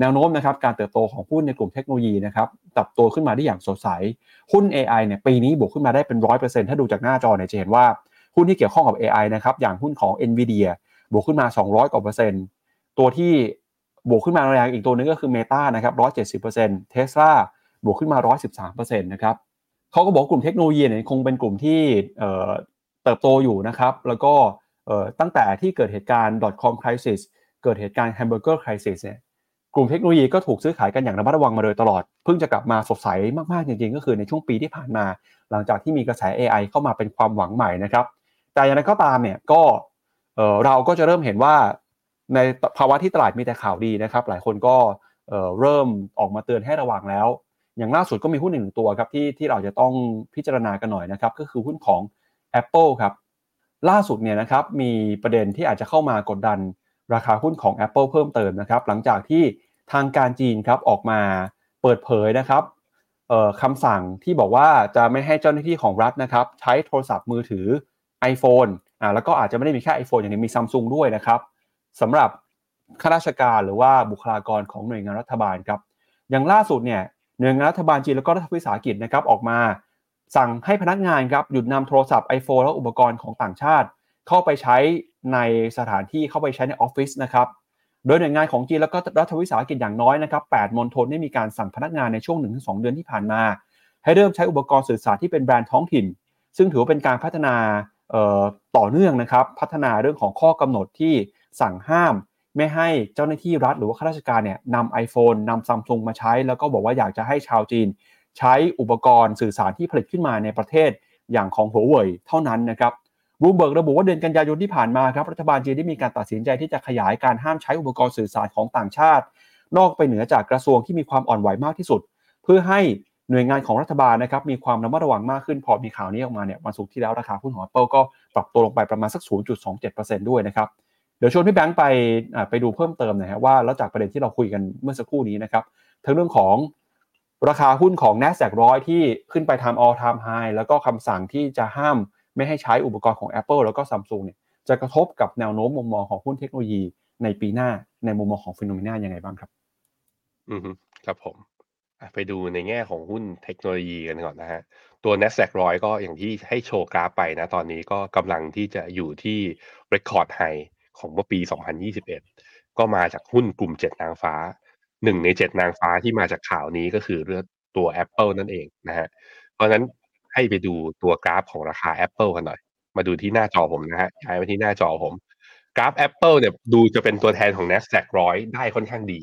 แนวโน้มนะครับการเติบโตของหุ้นในกลุ่มเทคโนโลยีนะครับติบโตขึ้นมาได้อย่างสดใส หุ้น AI เนี่ยปีนี้บวกขึ้นมาได้เป็นร้อยเปอร์เซ็นต์ถ้าดูจากหน้าจอเนี่ยจะเห็นว่าหุ้นที่เกี่ยวข้องกับ AI นะครับอย่างหุ้นของ NVIDIA บวกขึ้นมา 200 กว่าเปอร์เซ็นต์ตัวที่บวกขึ้นมาแรงอีกตัวนึงก็คือ Meta นะครับ170% Tesla บวกขึ้นมา 113%นะครับ เขาก็บอกกลุ่มเทคโนโลยีเนี่ยคงเป็นกลุ่มที่เติบโตอยู่นะครับ แล้วก็ตั้งแต่ที่เกิดเหตุการณ์ .com crisis เกิดเหตุการณ์ hamburger crisis เนี่ยกลุ่มเทคโนโลยีก็ถูกซื้อขายกันอย่างระมัดระวังมาโดยตลอด เพิ่งจะกลับมาสดใสมากๆจริงๆ ก็คือในช่วงปีที่ผ่านมา หลังจากที่มีกระแส AI เข้ามาเป็นความหวังใหม่นะครับ แต่อย่างไรก็ตามเนี่ยก็เราก็จะเริ่มเห็นว่าในภาวะที่ตลาดมีแต่ข่าวดีนะครับ หลายคนก็เริ่มออกมาเตือนให้ระวังแล้ว อย่างล่าสุดก็มีหุ้นหนึ่งตัวครับที่ที่เราจะต้องพิจารณากันหน่อยนะครับก็คือหุ้นของ Apple ครับล่าสุดเนี่ยนะครับมีประเด็นที่อาจจะเข้ามากดดันราคาหุ้นของ Apple เพิ่มเติมนะครับหลังจากที่ทางการจีนครับออกมาเปิดเผยนะครับคำสั่งที่บอกว่าจะไม่ให้เจ้าหน้าที่ของรัฐนะครับใช้โทรศัพท์มือถือ iPhone อ่าแล้วก็อาจจะไม่ได้มีแค่ iPhone อย่างนี้มีซัมซุงด้วยนะครับสำหรับข้าราชการหรือว่าบุคลากรของหน่วยงานรัฐบาลครับอย่างล่าสุดเนี่ย หน่วยงานรัฐบาลจีนแล้วก็รัฐวิสาหกิจนะครับออกมา สั่งให้พนักงานครับหยุดนำโทรศัพท์ iPhone และอุปกรณ์ของต่างชาติ เข้าไปใช้ในสถานที่เข้าไปใช้ในออฟฟิศนะครับโดยหน่วยงานของจีนแล้วก็รัฐวิสาหกิจอย่างน้อยนะครับ8มณฑลได้มีการสั่งพนักงานในช่วง 1-2 เดือนที่ผ่านมา ให้เริ่มใช้อุปกรณ์สื่อสารที่เป็นแบรนด์ท้องถิ่น ซึ่งถือว่าเป็นการพัฒนาต่อเนื่องนะครับ พัฒนาเรื่องของข้อกำหนดที่สั่งห้าม ไม่ให้เจ้าหน้าที่รัฐหรือว่าข้าราชการเนี่ยนำไอโฟนนำซัมซุงมาใช้ แล้วก็บอกว่าอยากจะให้ชาวจีน ใช้อุปกรณ์สื่อสารที่ผลิตขึ้นมาในประเทศอย่างของหัวเว่ยเท่านั้นนะครับรูเบิร์กระบุว่าเดือนกันยายนที่ผ่านมาครับรัฐบาลจีนได้มีการตัดสินใจที่จะขยายการห้ามใช้อุปกรณ์สื่อสารของต่างชาติ นอกไปเหนือจากกระทรวงที่มีความอ่อนไหวมากที่สุด เพื่อให้หน่วยงานของรัฐบาลนะครับมีความระมัดระวังมากขึ้นพอมีข่าวนี้ออกมาเนี่ยวันศุกร์ที่แล้วราคาหุ้นของ Apple ก็ปรับตัวลงไปประมาณสัก 0.27%ด้วยนะครับ ดี๋ยวชวนพี่แบงค์ไปไปดูเพิ่มเติมนะฮะว่าแล้วจากประเด็นที่เราคุยกันเมื่อสักครู่นี้นะครับทั้งเรื่องของราคาหุ้นของ n a s d a q ร้อยที่ขึ้นไปทำ all time high แล้วก็คำสั่งที่จะห้ามไม่ให้ใช้อุปกรณ์ของ Apple แล้วก็ Samsung เนี่ยจะกระทบกับแนวโน้มมุมมองของหุ้นเทคโนโลยีในปีหน้าในมุมมองของฟิโนเมนายังไงบ้างครับ อืมครับผมไปดูในแง่ของหุ้นเทคโนโลยีกันก่อนนะฮะ ตัว NASDAQ ร้อยก็อย่างที่ให้โชว์กราฟไปนะ ตอนนี้ก็กำลังที่จะอยู่ที่ Record High ของเมื่อปี 2021 ก็มาจากหุ้นกลุ่ม 7 นางฟ้า หนึ่งใน 7 นางฟ้าที่มาจากข่าวนี้ก็คือเรื่องตัว Apple นั่นเองนะฮะ เพราะนั้นให้ไปดูตัวกราฟของราคา Apple กันหน่อย มาดูที่หน้าจอผมนะฮะย้ายมาที่หน้าจอผม กราฟ Apple เนี่ยดูจะเป็นตัวแทนของ NASDAQ ร้อยได้ค่อนข้างดี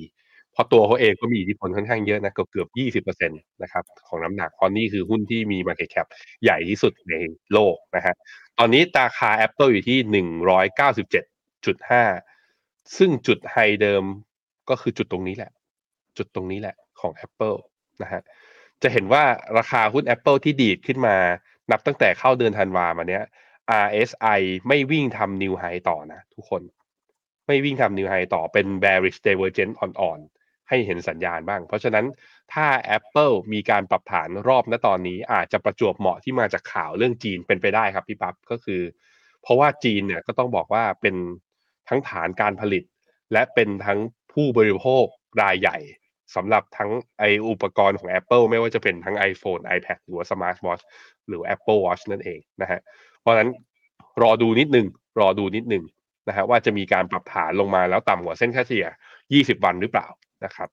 เพราะตัวเขาเองก็มีอิทธิพลค่อนข้างเยอะนะเกือบเกือบ20%นะครับของน้ำหนักเอนนี่คือหุ้นที่มี Market Cap ใหญ่ที่สุดในโลกนะฮะ ตอนนี้ราคา Apple อยู่ที่ 197 จุดห้าซึ่งจุดไฮเดิมก็คือจุดตรงนี้แหละ จุดตรงนี้แหละของ Apple นะฮะจะเห็นว่าราคาหุ้น Apple ที่ดีดขึ้นมา นับตั้งแต่เข้าเดือนธันวามาเนี้ย RSI ไม่วิ่งทำนิวไฮต่อนะ ทุกคน ไม่วิ่งทำนิวไฮต่อเป็น bearish divergence อ่อนๆ ให้เห็นสัญญาณบ้าง เพราะฉะนั้นถ้า Apple มีการปรับฐานรอบณตอนนี้ อาจจะประจวบเหมาะที่มาจากข่าวเรื่องจีนเป็นไปได้ครับพี่ปั๊บก็คือ เพราะว่าจีนเนี่ยก็ต้องบอกว่าเป็น ทั้งฐานการผลิต และเป็นทั้งผู้บริโภครายใหญ่สำหรับทั้งไออุปกรณ์ของ Apple ไม่ว่าจะเป็นทั้ง iPhone iPad หรือว่า Smart Watch หรือ Apple Watch นั่นเองนะฮะเพราะฉะนั้นรอดูนิดนึงรอดูนิดนึงนะฮะว่าจะมีการปรับฐานลงมาแล้วต่ำกว่าเส้นค่าเฉลี่ย 20 วันหรือเปล่านะครับ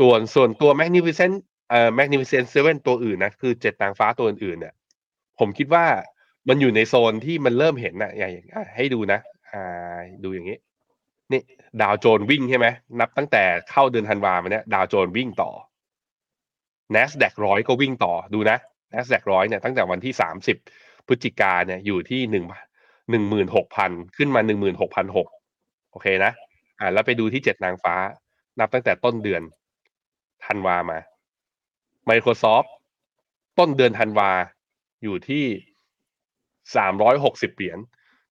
ตัวส่วนตัว Magnificent เอ่อ Magnificent Seven ตัวอื่นนะคือเจ็ดนางฟ้าตัวอื่นเนี่ยผมคิดว่ามันอยู่ในโซนที่มันเริ่มเห็นนะอย่างให้ดูนะ อ่าดูอย่างนี้ นี่ ดาวโจนวิ่งใช่ไหมนับตั้งแต่เข้าเดือนธันวามาเนี่ยดาวโจนวิ่งต่อ NASDAQ ร้อยก็วิ่งต่อดูนะ NASDAQ ร้อยเนี่ยตั้งแต่วันที่สามสิบพฤศจิกาเนี่ยอยู่ที่หนึ่งหนึ่งหมื่นหกพันขึ้นมาหนึ่งหมื่นหกพันหกโอเคนะอ่าแล้วไปดูที่เจ็ดนางฟ้า นับตั้งแต่ต้นเดือนธันวามา Microsoft ต้นเดือนธันวาอยู่ที่สามร้อยหกสิบเหรียญ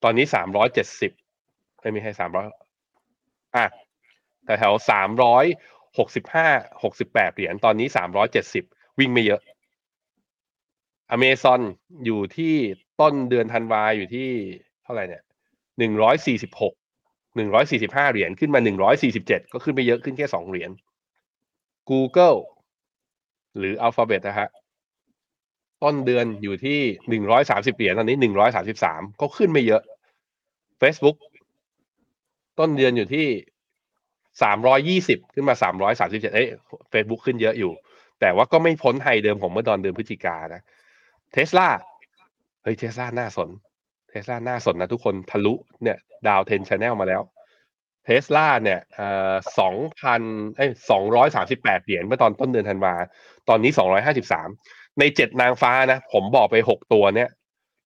ตอนนี้สามร้อยเจ็ดสิบไม่มีให้สามร้อยอะแต่แถวสามร้อยหกสิบห้าหกสิบแปดเหรียญตอนนี้สามร้อยเจ็ดสิบวิ่งไม่เยอะอเมซอนอยู่ที่ต้นเดือนธันวาอยู่ที่เท่าไหร่เนี่ยหนึ่งร้อยสี่สิบหกหนึ่งร้อยสี่สิบห้าเหรียญขึ้นมาหนึ่งร้อยสี่สิบเจ็ดก็ขึ้นไปเยอะขึ้นแค่สองเหรียญ Google หรือ Alphabet นะฮะ ต้นเดือนอยู่ที่หนึ่งร้อยสามสิบเหรียญตอนนี้หนึ่งร้อยสาสิบสามก็ขึ้นไม่เยอะ Facebook ต้นเดือนอยู่ที่สามร้อยยี่สิบขึ้นมาสามร้อยสามสิบเจ็ดเอ้ยเฟซบุ๊กขึ้นเยอะอยู่ แต่ว่าก็ไม่พ้น high เดิมของเมื่อตอนเดือนพฤศจิกานะเทสลาเฮ้ยเทสลาน่าสนเทสลาน่าสนนะทุกคนทะลุเนี่ย downtrend channel มาแล้วเทสลาเนี่ยเอ่อสองพันเอ้ยสองร้อยสามสิบแปดเหรียญเมื่อตอนต้นเดือนธันวา ตอนนี้สองร้อยห้าสิบสาม ในเจ็ดนางฟ้านะ ผมบอกไปหกตัวเนี่ย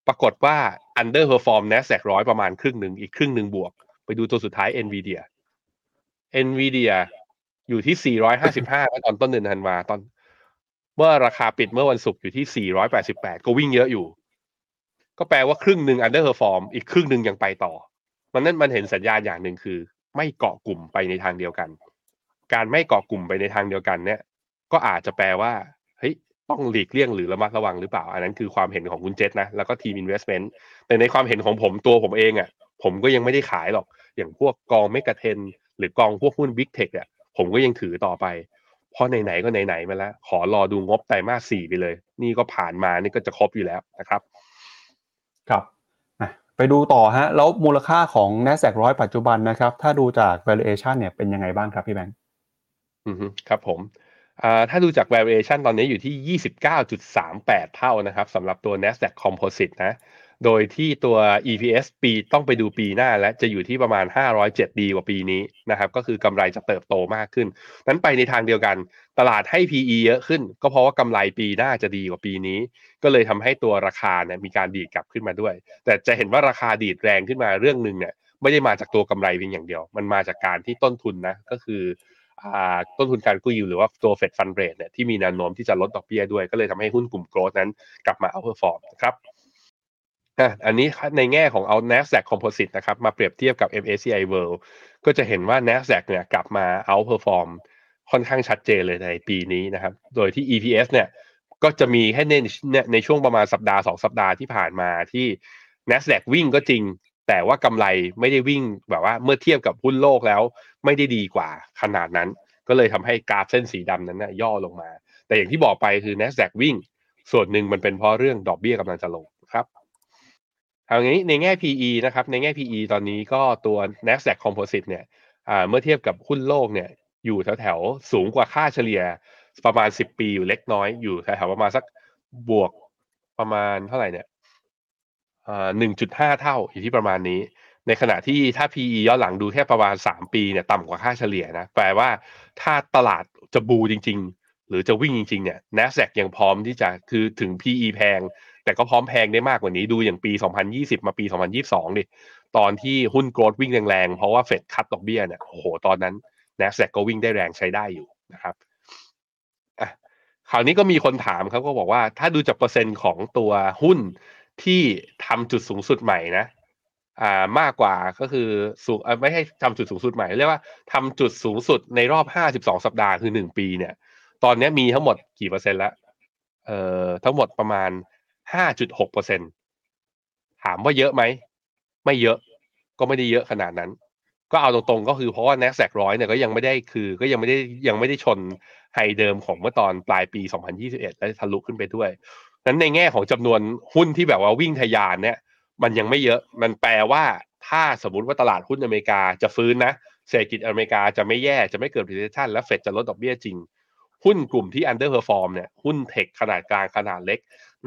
ปรากฏว่า underperform NASDAQ ร้อยประมาณครึ่งหนึ่งอีกครึ่งหนึ่งบวก ไปดูตัวสุดท้าย NVIDIA NVIDIA อยู่ที่ 455เมื่อตอนต้นเดือนธันวาตอน เมื่อราคาปิดเมื่อวันศุกร์อยู่ที่ 488 ก็วิ่งเยอะอยู่ ก็แปลว่าครึ่งหนึ่ง underperform อีกครึ่งหนึ่งยังไปต่อ มันนั่นมันเห็นสัญญาณอย่างหนึ่งคือ ไม่เกาะกลุ่มไปในทางเดียวกัน การไม่เกาะกลุ่มไปในทางเดียวกันเนี่ย ก็อาจจะแปลว่าเฮ้ย ต้องหลีกเลี่ยงหรือระมัดระวังหรือเปล่า อันนั้นคือความเห็นของคุณเจษนะ แล้วก็ทีม investment แต่ในความเห็นของผมตัวผมเองอะ่ะ ผมก็ยังไม่ได้ขายหรอก อย่างพวกกองเมกะเทน หรือกองพวกหุ้นบิ๊กเทคอะผมก็ยังถือต่อไป เพราะไหนๆก็ไหนๆมาแล้ว ขอรอดูงบไตรมาสสี่ไปเลย นี่ก็ผ่านมานี่ก็จะครบอยู่แล้วนะครับ ครับอะไปดูต่อฮะ แล้วมูลค่าของ NASDAQ ร้อยปัจจุบันนะครับ ถ้าดูจาก valuation เนี่ยเป็นยังไงบ้างครับพี่แบงค์อือฮึครับผมอ่า ถ้าดูจาก valuation ตอนนี้อยู่ที่ 29.38 เท่านะครับสำหรับตัว NASDAQ Composite นะ โดยที่ตัว EPS ปีต้องไปดูปีหน้าและจะอยู่ที่ประมาณ 507 ดีกว่าปีนี้นะครับ ก็คือกำไรจะเติบโตมากขึ้น นั้นไปในทางเดียวกัน ตลาดให้ PE เยอะขึ้น ก็เพราะว่ากำไรปีหน้าจะดีกว่าปีนี้ ก็เลยทำให้ตัวราคาเนี่ยมีการดีดกลับขึ้นมาด้วย แต่จะเห็นว่าราคาดีดแรงขึ้นมาเรื่องหนึ่งเนี่ยไม่ได้มาจากตัวกำไรเพียงอย่างเดียว มันมาจากการที่ต้นทุนนะก็คือ ต้นทุนการกู้ยืมหรือว่าตัว Fed Fund Rate เนี่ยที่มีแนวโน้มที่จะลดดอกเบี้ยด้วยก็เลยทำให้หุ้นกลุ่ม growth นั้นกลับมา outperform นะครับอันนี้ในแง่ของเอา NASDAQ Composite นะครับมาเปรียบเทียบกับ MSCI World ก็จะเห็นว่า NASDAQ เนี่ยกลับมา outperform ค่อนข้างชัดเจนเลยในปีนี้นะครับ โดยที่ EPS เนี่ยก็จะมีแค่ในเนี่ยในช่วงประมาณสัปดาห์สองสัปดาห์ที่ผ่านมาที่ NASDAQ วิ่งก็จริง แต่ว่ากำไรไม่ได้วิ่งแบบว่าเมื่อเทียบกับหุ้นโลกแล้ว ไม่ได้ดีกว่าขนาดนั้น ก็เลยทำให้กราฟเส้นสีดำนั้นนะย่อลงมา แต่อย่างที่บอกไปคือ NASDAQ วิ่ง ส่วนหนึ่งมันเป็นเพราะเรื่องดอกเบี้ยกำลังจะลงครับเอางี้ในแง่ PE นะครับในแง่ PE ตอนนี้ก็ตัว NASDAQ Composite เนี่ยเมื่อเทียบกับหุ้นโลกเนี่ยอยู่แถวๆสูงกว่าค่าเฉลี่ยประมาณ 10 ปีอยู่เล็กน้อยอยู่แถวๆประมาณสักบวกประมาณเท่าไหร่เนี่ย อ่า1.5เท่าอยู่ที่ประมาณนี้ ในขณะที่ถ้า PE ย้อนหลังดูแค่ประมาณ 3 ปีเนี่ยต่ำกว่าค่าเฉลี่ยนะแปลว่าถ้าตลาดจะบูจริง ๆ หรือจะวิ่งจริง ๆ เนี่ย NASDAQ ยังพร้อมที่จะคือถึง PE แพง แต่ก็พร้อมแพงได้มากกว่านี้ดูอย่างปี 2020 มาปี 2022ดิตอนที่หุ้นโกลด์วิ่งแรงๆ เพราะว่าเฟดคัดดอกเบี้ยเนี่ยโอ้โหตอนนั้น NASDAQ ก็วิ่งได้แรงใช้ได้อยู่นะครับอะคราวนี้ก็มีคนถามครับก็บอกว่าถ้าดูจากเปอร์เซ็นต์ของตัวหุ้น ที่ทำจุดสูงสุดใหม่นะอ่ามากกว่าก็คือสูงไม่ให้ทำจุดสูงสุดใหม่ เรียกว่าทำจุดสูงสุดในรอบ52สัปดาห์คือ1ปีเนี่ย ตอนนี้มีทั้งหมดกี่เปอร์เซ็นต์ล้วเอ่อทั้งหมดประมาณ5.6เปอร์เซ็นต์ถามว่าเยอะไหม ไม่เยอะก็ไม่ได้เยอะขนาดนั้น ก็เอาตรงๆก็คือเพราะว่า NASDAQ ร้อยเนี่ยก็ยังไม่ได้คือ ก็ยังไม่ได้ยังไม่ได้ชนไฮเดิมของเมื่อตอนปลายปี 2021 และทะลุขึ้นไปด้วย นั้นในแง่ของจำนวนหุ้นที่แบบว่าวิ่งทะยานเนี่ย มันยังไม่เยอะ มันแปลว่าถ้าสมมติว่าตลาดหุ้นอเมริกาจะฟื้นนะเศรษฐกิจอเมริกาจะไม่แย่จะไม่เกิด recession และเฟดจะลดดอกเบี้ยจริง หุ้นกลุ่มที่ underperform เนี่ยหุ้นเทคขนาดกลางขนาดเล็ก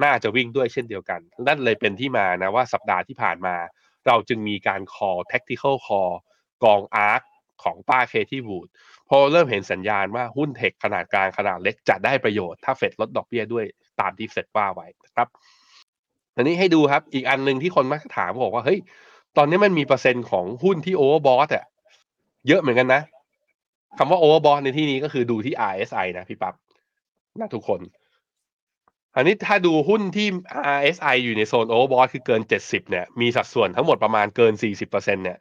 น่าจะวิ่งด้วยเช่นเดียวกัน นั่นเลยเป็นที่มานะว่าสัปดาห์ที่ผ่านมา เราจึงมีการ call tactical call กอง ARK ของป้า Cathie Wood พอเริ่มเห็นสัญญาณว่าหุ้น tech ขนาดกลางขนาดเล็กจะได้ประโยชน์ถ้าเฟดลดดอกเบี้ยด้วย ตามที่เฟดว่าไว้นะครับอันนี้ให้ดูครับ อีกอันหนึ่งที่คนมักถามบอกว่าเฮ้ยตอนนี้มันมีเปอร์เซ็นต์ของหุ้นที่ overbought อะเยอะเหมือนกันนะคำว่า overbought ในที่นี้ก็คือดูที่ RSI นะพี่ปับ๊บนะทุกคน อันนี้ถ้าดูหุ้นที่ RSI อยู่ในโซน overbought คือเกิน 70 เนี่ย มีสัดส่วนทั้งหมดประมาณเกิน 40%เนี่ย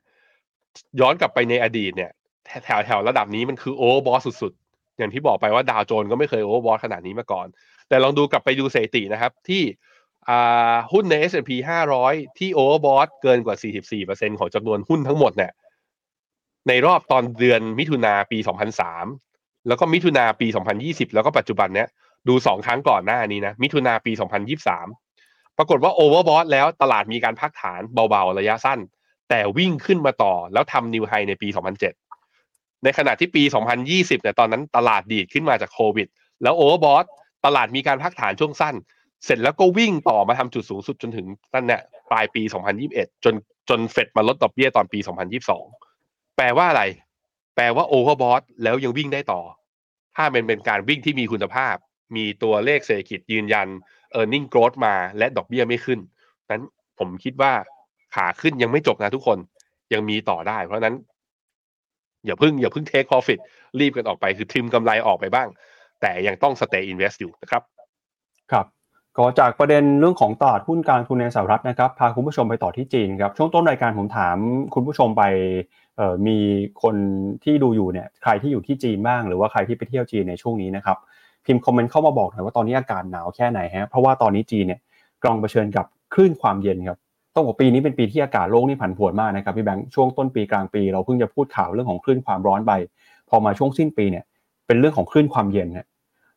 ย้อนกลับไปในอดีตเนี่ย แถวแถวระดับนี้มันคือ overbought สุดๆ อย่างที่บอกไปว่าดาวโจนส์ก็ไม่เคย overbought ขนาดนี้มาก่อน แต่ลองดูกลับไปดูสถิตินะครับ ที่หุ้นใน S&P 500 ที่ overbought เกินกว่า 44%ของจำนวนหุ้นทั้งหมดเนี่ยในรอบตอนเดือนมิถุนาปี 2003 แล้วก็มิถุนาปี 2020 แล้วก็ปัจจุบันเนี้ยดูสองครั้งก่อนหน้านี้นะ มิถุนาปี 2023 ปรากฏว่า overbought แล้วตลาดมีการพักฐานเบาๆ ระยะสั้น แต่วิ่งขึ้นมาต่อแล้วทำ new high ในปี 2007 ในขณะที่ปี 2020เนี่ยตอนนั้นตลาดดีดขึ้นมาจากโควิด แล้ว overbought ตลาดมีการพักฐานช่วงสั้น เสร็จแล้วก็วิ่งต่อมาทำจุดสูงสุดจนถึงนั่นเนี่ยปลายปี 2021 จนจนเฟดมาลดดอกเบี้ยตอนปี 2022 แปลว่าอะไร แปลว่า overbought แล้วยังวิ่งได้ต่อ ถ้ามันเป็นการวิ่งที่มีคุณภาพ มีตัวเลขเศรษฐกิจยืนยัน e a r n i n g growth มาและดอกเบี้ยไม่ขึ้นนั้นผมคิดว่าขาขึ้นยังไม่จบนะทุกคนยังมีต่อได้ เพราะนั้น อย่าเพิ่งอย่าเพิ่ง take profit รีบกันออกไปคือทิมกำไรออกไปบ้าง แต่ยังต้อง stay invest อยู่นะครับ ครับก็จากประเด็นเรื่องของตลาดหุ้นการทุนในสหรัฐนะครับ พาคุณผู้ชมไปต่อที่จีนครับ ช่วงต้นรายการผมถามคุณผู้ชมไปมีคนที่ดูอยู่เนี่ยใครที่อยู่ที่จีนบ้าง หรือว่าใครที่ไปเที่ยวจีนในช่วงนี้นะครับ พิมพ์คอมเมนต์เข้ามาบอกหน่อยว่าตอนนี้อากาศหนาวแค่ไหนฮะเพราะว่าตอนนี้จีนเนี่ยกำลังเผชิญกับคลื่นความเย็นครับต้องบอกปีนี้เป็นปีที่อากาศโลกนี่ผันผวนมากนะครับพี่แบงค์ช่วงต้นปีกลางปีเราเพิ่งจะพูดข่าวเรื่องของคลื่นความร้อนไปพอมาช่วงสิ้นปีเนี่ยเป็นเรื่องของคลื่นความเย็นนะ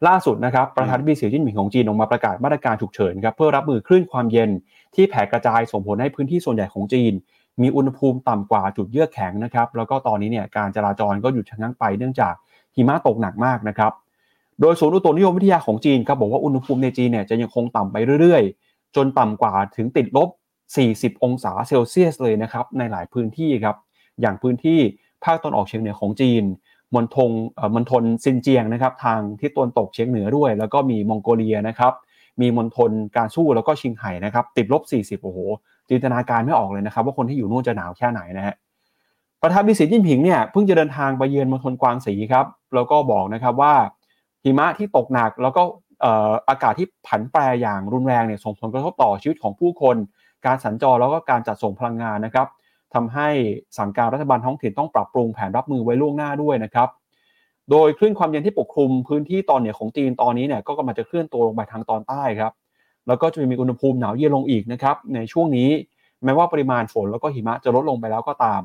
ล่าสุดนะครับประธานาธิบดีสีจิ้นผิงของจีนออกมาประกาศมาตรการฉุกเฉินครับเพื่อรับมือคลื่นความเย็นที่แผ่กระจายส่งผลให้พื้นที่ส่วนใหญ่ของจีน มีอุณหภูมิต่ำกว่าจุดเยือกแข็งนะครับแล้วก็ตอนนี้เนี่ยการจราจรก็หยุดชะงักไปเนื่องจากหิมะตกหนักมากนะครับโดยศูนย์อุตุนิยมวิทยาของจีนครับบอกว่าอุณหภูมิในจีนเนี่ยจะยังคงต่ำไปเรื่อยๆ จนต่ำกว่าถึงติดลบ 40 องศาเซลเซียสเลยนะครับในหลายพื้นที่ครับอย่างพื้นที่ภาคตะวันออกเฉียงเหนือของจีน มณฑลมณฑลซินเจียงนะครับทางที่ตะวันตกเฉียงเหนือด้วย แล้วก็มีมองโกเลียนะครับมีมณฑลการสู้แล้วก็ชิงไห่นะครับติดลบ 40 โอ้โหจินตนาการไม่ออกเลยนะครับ ว่าคนที่อยู่นู่นจะหนาวแค่ไหนนะฮะประธานาธิสีจิ้นผิงเนี่ยเพิ่งจะเดินทางไปเยือนมณฑลกวางสีครับแล้วก็บอกนะครับว่าหิมะที่ตกหนักแล้วก็อากาศที่ผันแปรอย่างรุนแรงเนี่ยส่งผลกระทบต่อชีวิตของผู้คน การสัญจรแล้วก็การจัดส่งพลังงานนะครับ ทำให้สั่งการรัฐบาลท้องถิ่นต้องปรับปรุงแผนรับมือไว้ล่วงหน้าด้วยนะครับโดยคลื่นความเย็นที่ปกคลุมพื้นที่ตอนเหนือของจีนตอนนี้เนี่ยก็กำลังจะเคลื่อนตัวลงไปทางตอนใต้ครับ แล้วก็จะมีอุณหภูมิหนาวเย็นลงอีกนะครับ ในช่วงนี้แม้ว่าปริมาณฝนแล้วก็หิมะจะลดลงไปแล้วก็ตาม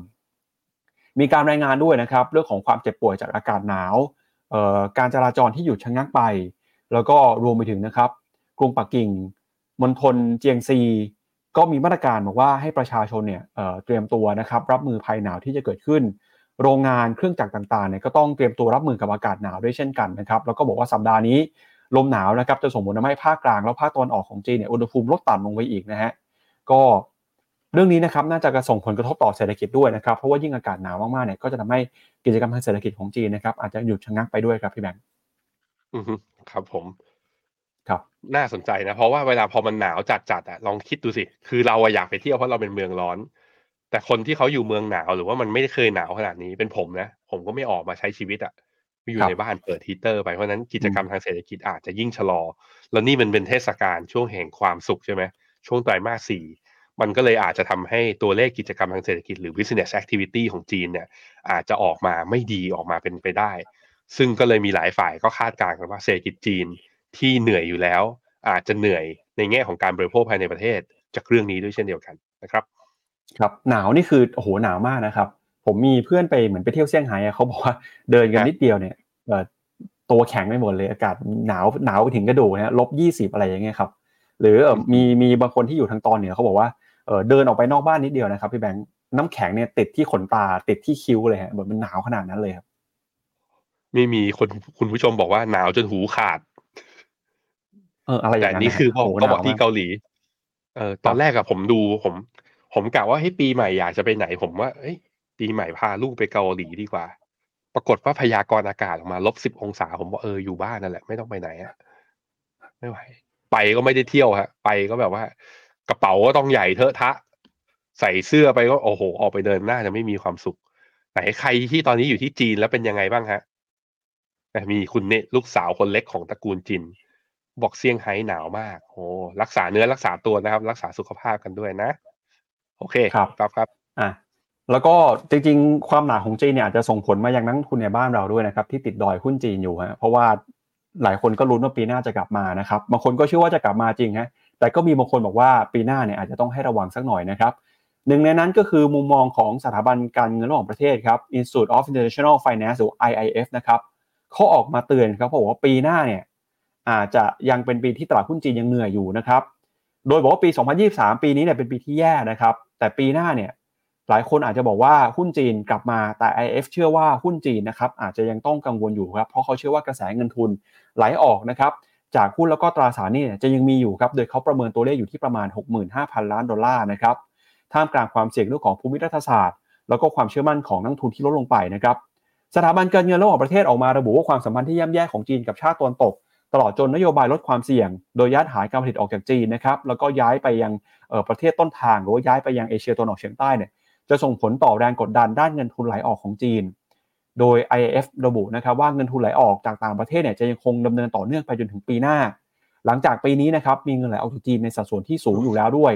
มีการรายงานด้วยนะครับ เรื่องของความเจ็บป่วยจากอากาศหนาวการจราจรที่หยุดชะงักไป แล้วก็รวมไปถึงนะครับ กรุงปักกิ่งมณฑลเจียงซี ก็มีมาตรการบอกว่าให้ประชาชนเนี่ยเเตรียมตัวนะครับรับมือภัยหนาวที่จะเกิดขึ้น โรงงานเครื่องจักรต่างๆเนี่ยก็ต้องเตรียมตัวรับมือกับอากาศหนาวด้วยเช่นกันนะครับแล้วก็บอกว่าสัปดาห์นี้ลมหนาวนะครับจะส่งผลทำให้ภาคกลางแล้วภาคตะวันออกของจีนเนี่ยอุณหภูมิลดต่ำลงไปอีกนะฮะก็เรื่องนี้นะครับน่าจะกระส่งผลกระทบต่อเศรษฐกิจด้วยนะครับเพราะว่ายิ่งอากาศหนาวมากๆเนี่ยก็จะทำให้กิจกรรมทางเศรษฐกิจของจีนนะครับอาจจะหยุดชะงักไปด้วยครับพี่แบงค์อือครับผม ครับน่าสนใจนะ เพราะว่าเวลาพอมันหนาวจัดๆอะลองคิดดูสิ คือเราอะอยากไปเที่ยวเพราะเราเป็นเมืองร้อน แต่คนที่เขาอยู่เมืองหนาวหรือว่ามันไม่ได้เคยหนาวขนาดนี้เป็นผมนะ ผมก็ไม่ออกมาใช้ชีวิตอะไม่อยู่ครับในบ้านเปิดฮีเตอร์ไปเพราะฉะนั้นกิจกรรมทางเศรษฐกิจอาจจะยิ่งชะลอ แล้วนี่มันเป็นเทศกาลช่วงแห่งความสุขใช่ไหมช่วงไตรมาสสี่มันก็เลยอาจจะทำให้ตัวเลขกิจกรรมทางเศรษฐกิจหรือ business activity ของจีนเนี่ย อาจจะออกมาไม่ดีออกมาเป็นไปได้ ซึ่งก็เลยมีหลายฝ่ายก็คาดการณ์กันว่าเศรษฐกิจจีน ที่เหนื่อยอยู่แล้ว อาจจะเหนื่อยในแง่ของการบริโภคภายในประเทศ จากเรื่องนี้ด้วยเช่นเดียวกันนะครับครับหนาวนี่คือโอ้โหหนาวมากนะครับ ผมมีเพื่อนไปเหมือนไปเที่ยวเซี่ยงไฮ้อะเขาบอกว่าเดินกันครับนิดเดียวเนี่ยเอ่อตัวแข็งไม่หมดเลยอากาศหนาวหนาวไปถึงกระดูกนะลบยี่สิบอะไรอย่างเงี้ยครับหรือเอ่อมีมีบางคนที่อยู่ทางตอนเหนือเขาบอกว่าเออเดินออกไปนอกบ้านนิดเดียวนะครับพี่แบงค์น้ำแข็งเนี่ยติดที่ขนตาติดที่คิ้วเลยฮะแบบมันหนาวขนาดนั้นเลยครับไม่มีคนคุณผู้ชมบอกว่าหนาวจนหูขาด เอออะไรอแต่ย่างนั้นนี่คือโโหเขาบอกหนวที่มเกาหลี เออตอนแรกอะผมดูผม ผมกะว่าให้ยปีใหม่อยากจะไปไหน ผมว่าเอ้ยปีใหม่พาลูกไปเกาหลีดีกว่า ปรากฏว่าพยากรณ์อากาศออกมาลบสิบองศา ผมว่าเอออยู่บ้านนั่นแหละไม่ต้องไปไหนอะไม่ไหวไปก็ไม่ได้เที่ยวฮะ ไปก็แบบว่า กระเป๋าก็ต้องใหญ่เทอะทะ ใส่เสื้อไปก็โอ้โหออกไปเดินหน้าจะไม่มีความสุข ไหนใครที่ตอนนี้อยู่ที่จีนแล้วเป็นยังไงบ้างฮะอะมีคุณเนตลูกสาวคนเล็กของตระกูลจิน บอกเซี่ยงไฮ้หนาวมากโอ้รักษาเนื้อรักษาตัวนะครับ รักษาสุขภาพกันด้วยนะ โอเคครับครับครับอะแล้วก็จริงๆ ความหนาของจีนเนี่ยอาจจะส่งผลมายังนักลงทุนในบ้านเราด้วยนะครับ ที่ติดดอยหุ้นจีนอยู่ฮะเพราะว่าหลายคนก็ลุ้นว่าปีหน้าจะกลับมานะครับบางคนก็เชื่อว่าจะกลับมาจริงฮะแต่ก็มีบางคนบอกว่าปีหน้าเนี่ยอาจจะต้องให้ระวังสักหน่อยนะครับหนึ่งในนั้นก็คือมุมมองของสถาบันการเงินระหว่างประเทศครับ Institute of International Finance หรือ IIF นะครับเขาออกมาเตือนครับเขาบอกว่าปีหน้าเนี่ย อาจจะยังเป็นปีที่ตลาดหุ้นจีนยังเหนื่อยอยู่นะครับ โดยบอกว่าปี 2023 ปีนี้เนี่ยเป็นปีที่แย่นะครับ แต่ปีหน้าเนี่ยหลายคนอาจจะบอกว่าหุ้นจีนกลับมาแต่ IF เชื่อว่าหุ้นจีนนะครับอาจจะยังต้องกังวลอยู่ครับเพราะเขาเชื่อว่ากระแสเงินทุนไหลออกนะครับจากหุ้นแล้วก็ตราสารนี่จะยังมีอยู่ครับโดยเขาประเมินตัวเลขอยู่ที่ประมาณ 65,000 ล้านดอลลาร์นะครับท่ามกลางความเสี่ยงเรื่องของภูมิรัฐศาสตร์ แล้วก็ความเชื่อมั่นของนักทุนที่ลดลงไปนะครับสถาบันการเงินระหว่างประเทศออกมาระบุว่าความสัมพันธ์ที่ย่ำแย่ของจีนกับชาติตะวันตก ตลอดจนนโยบายลดความเสี่ยง โดยย้ายฐานการผลิตออกจากจีนนะครับแล้วก็ย้ายไปยังประเทศต้นทาง หรือว่าย้ายไปยังเอเชียตะวันออกเฉียงใต้เนี่ยจะส่งผลต่อแรงกดดันด้านเงินทุนไหลออกของจีน โดย IIF ระบุนะครับว่าเงินทุนไหลออกจากต่างประเทศเนี่ยจะยังคงดำเนินต่อเนื่องไปจนถึงปีหน้า หลังจากปีนี้นะครับมีเงินไหลออกจากจีนในสัดส่วนที่สูงอยู่แล้วด้วย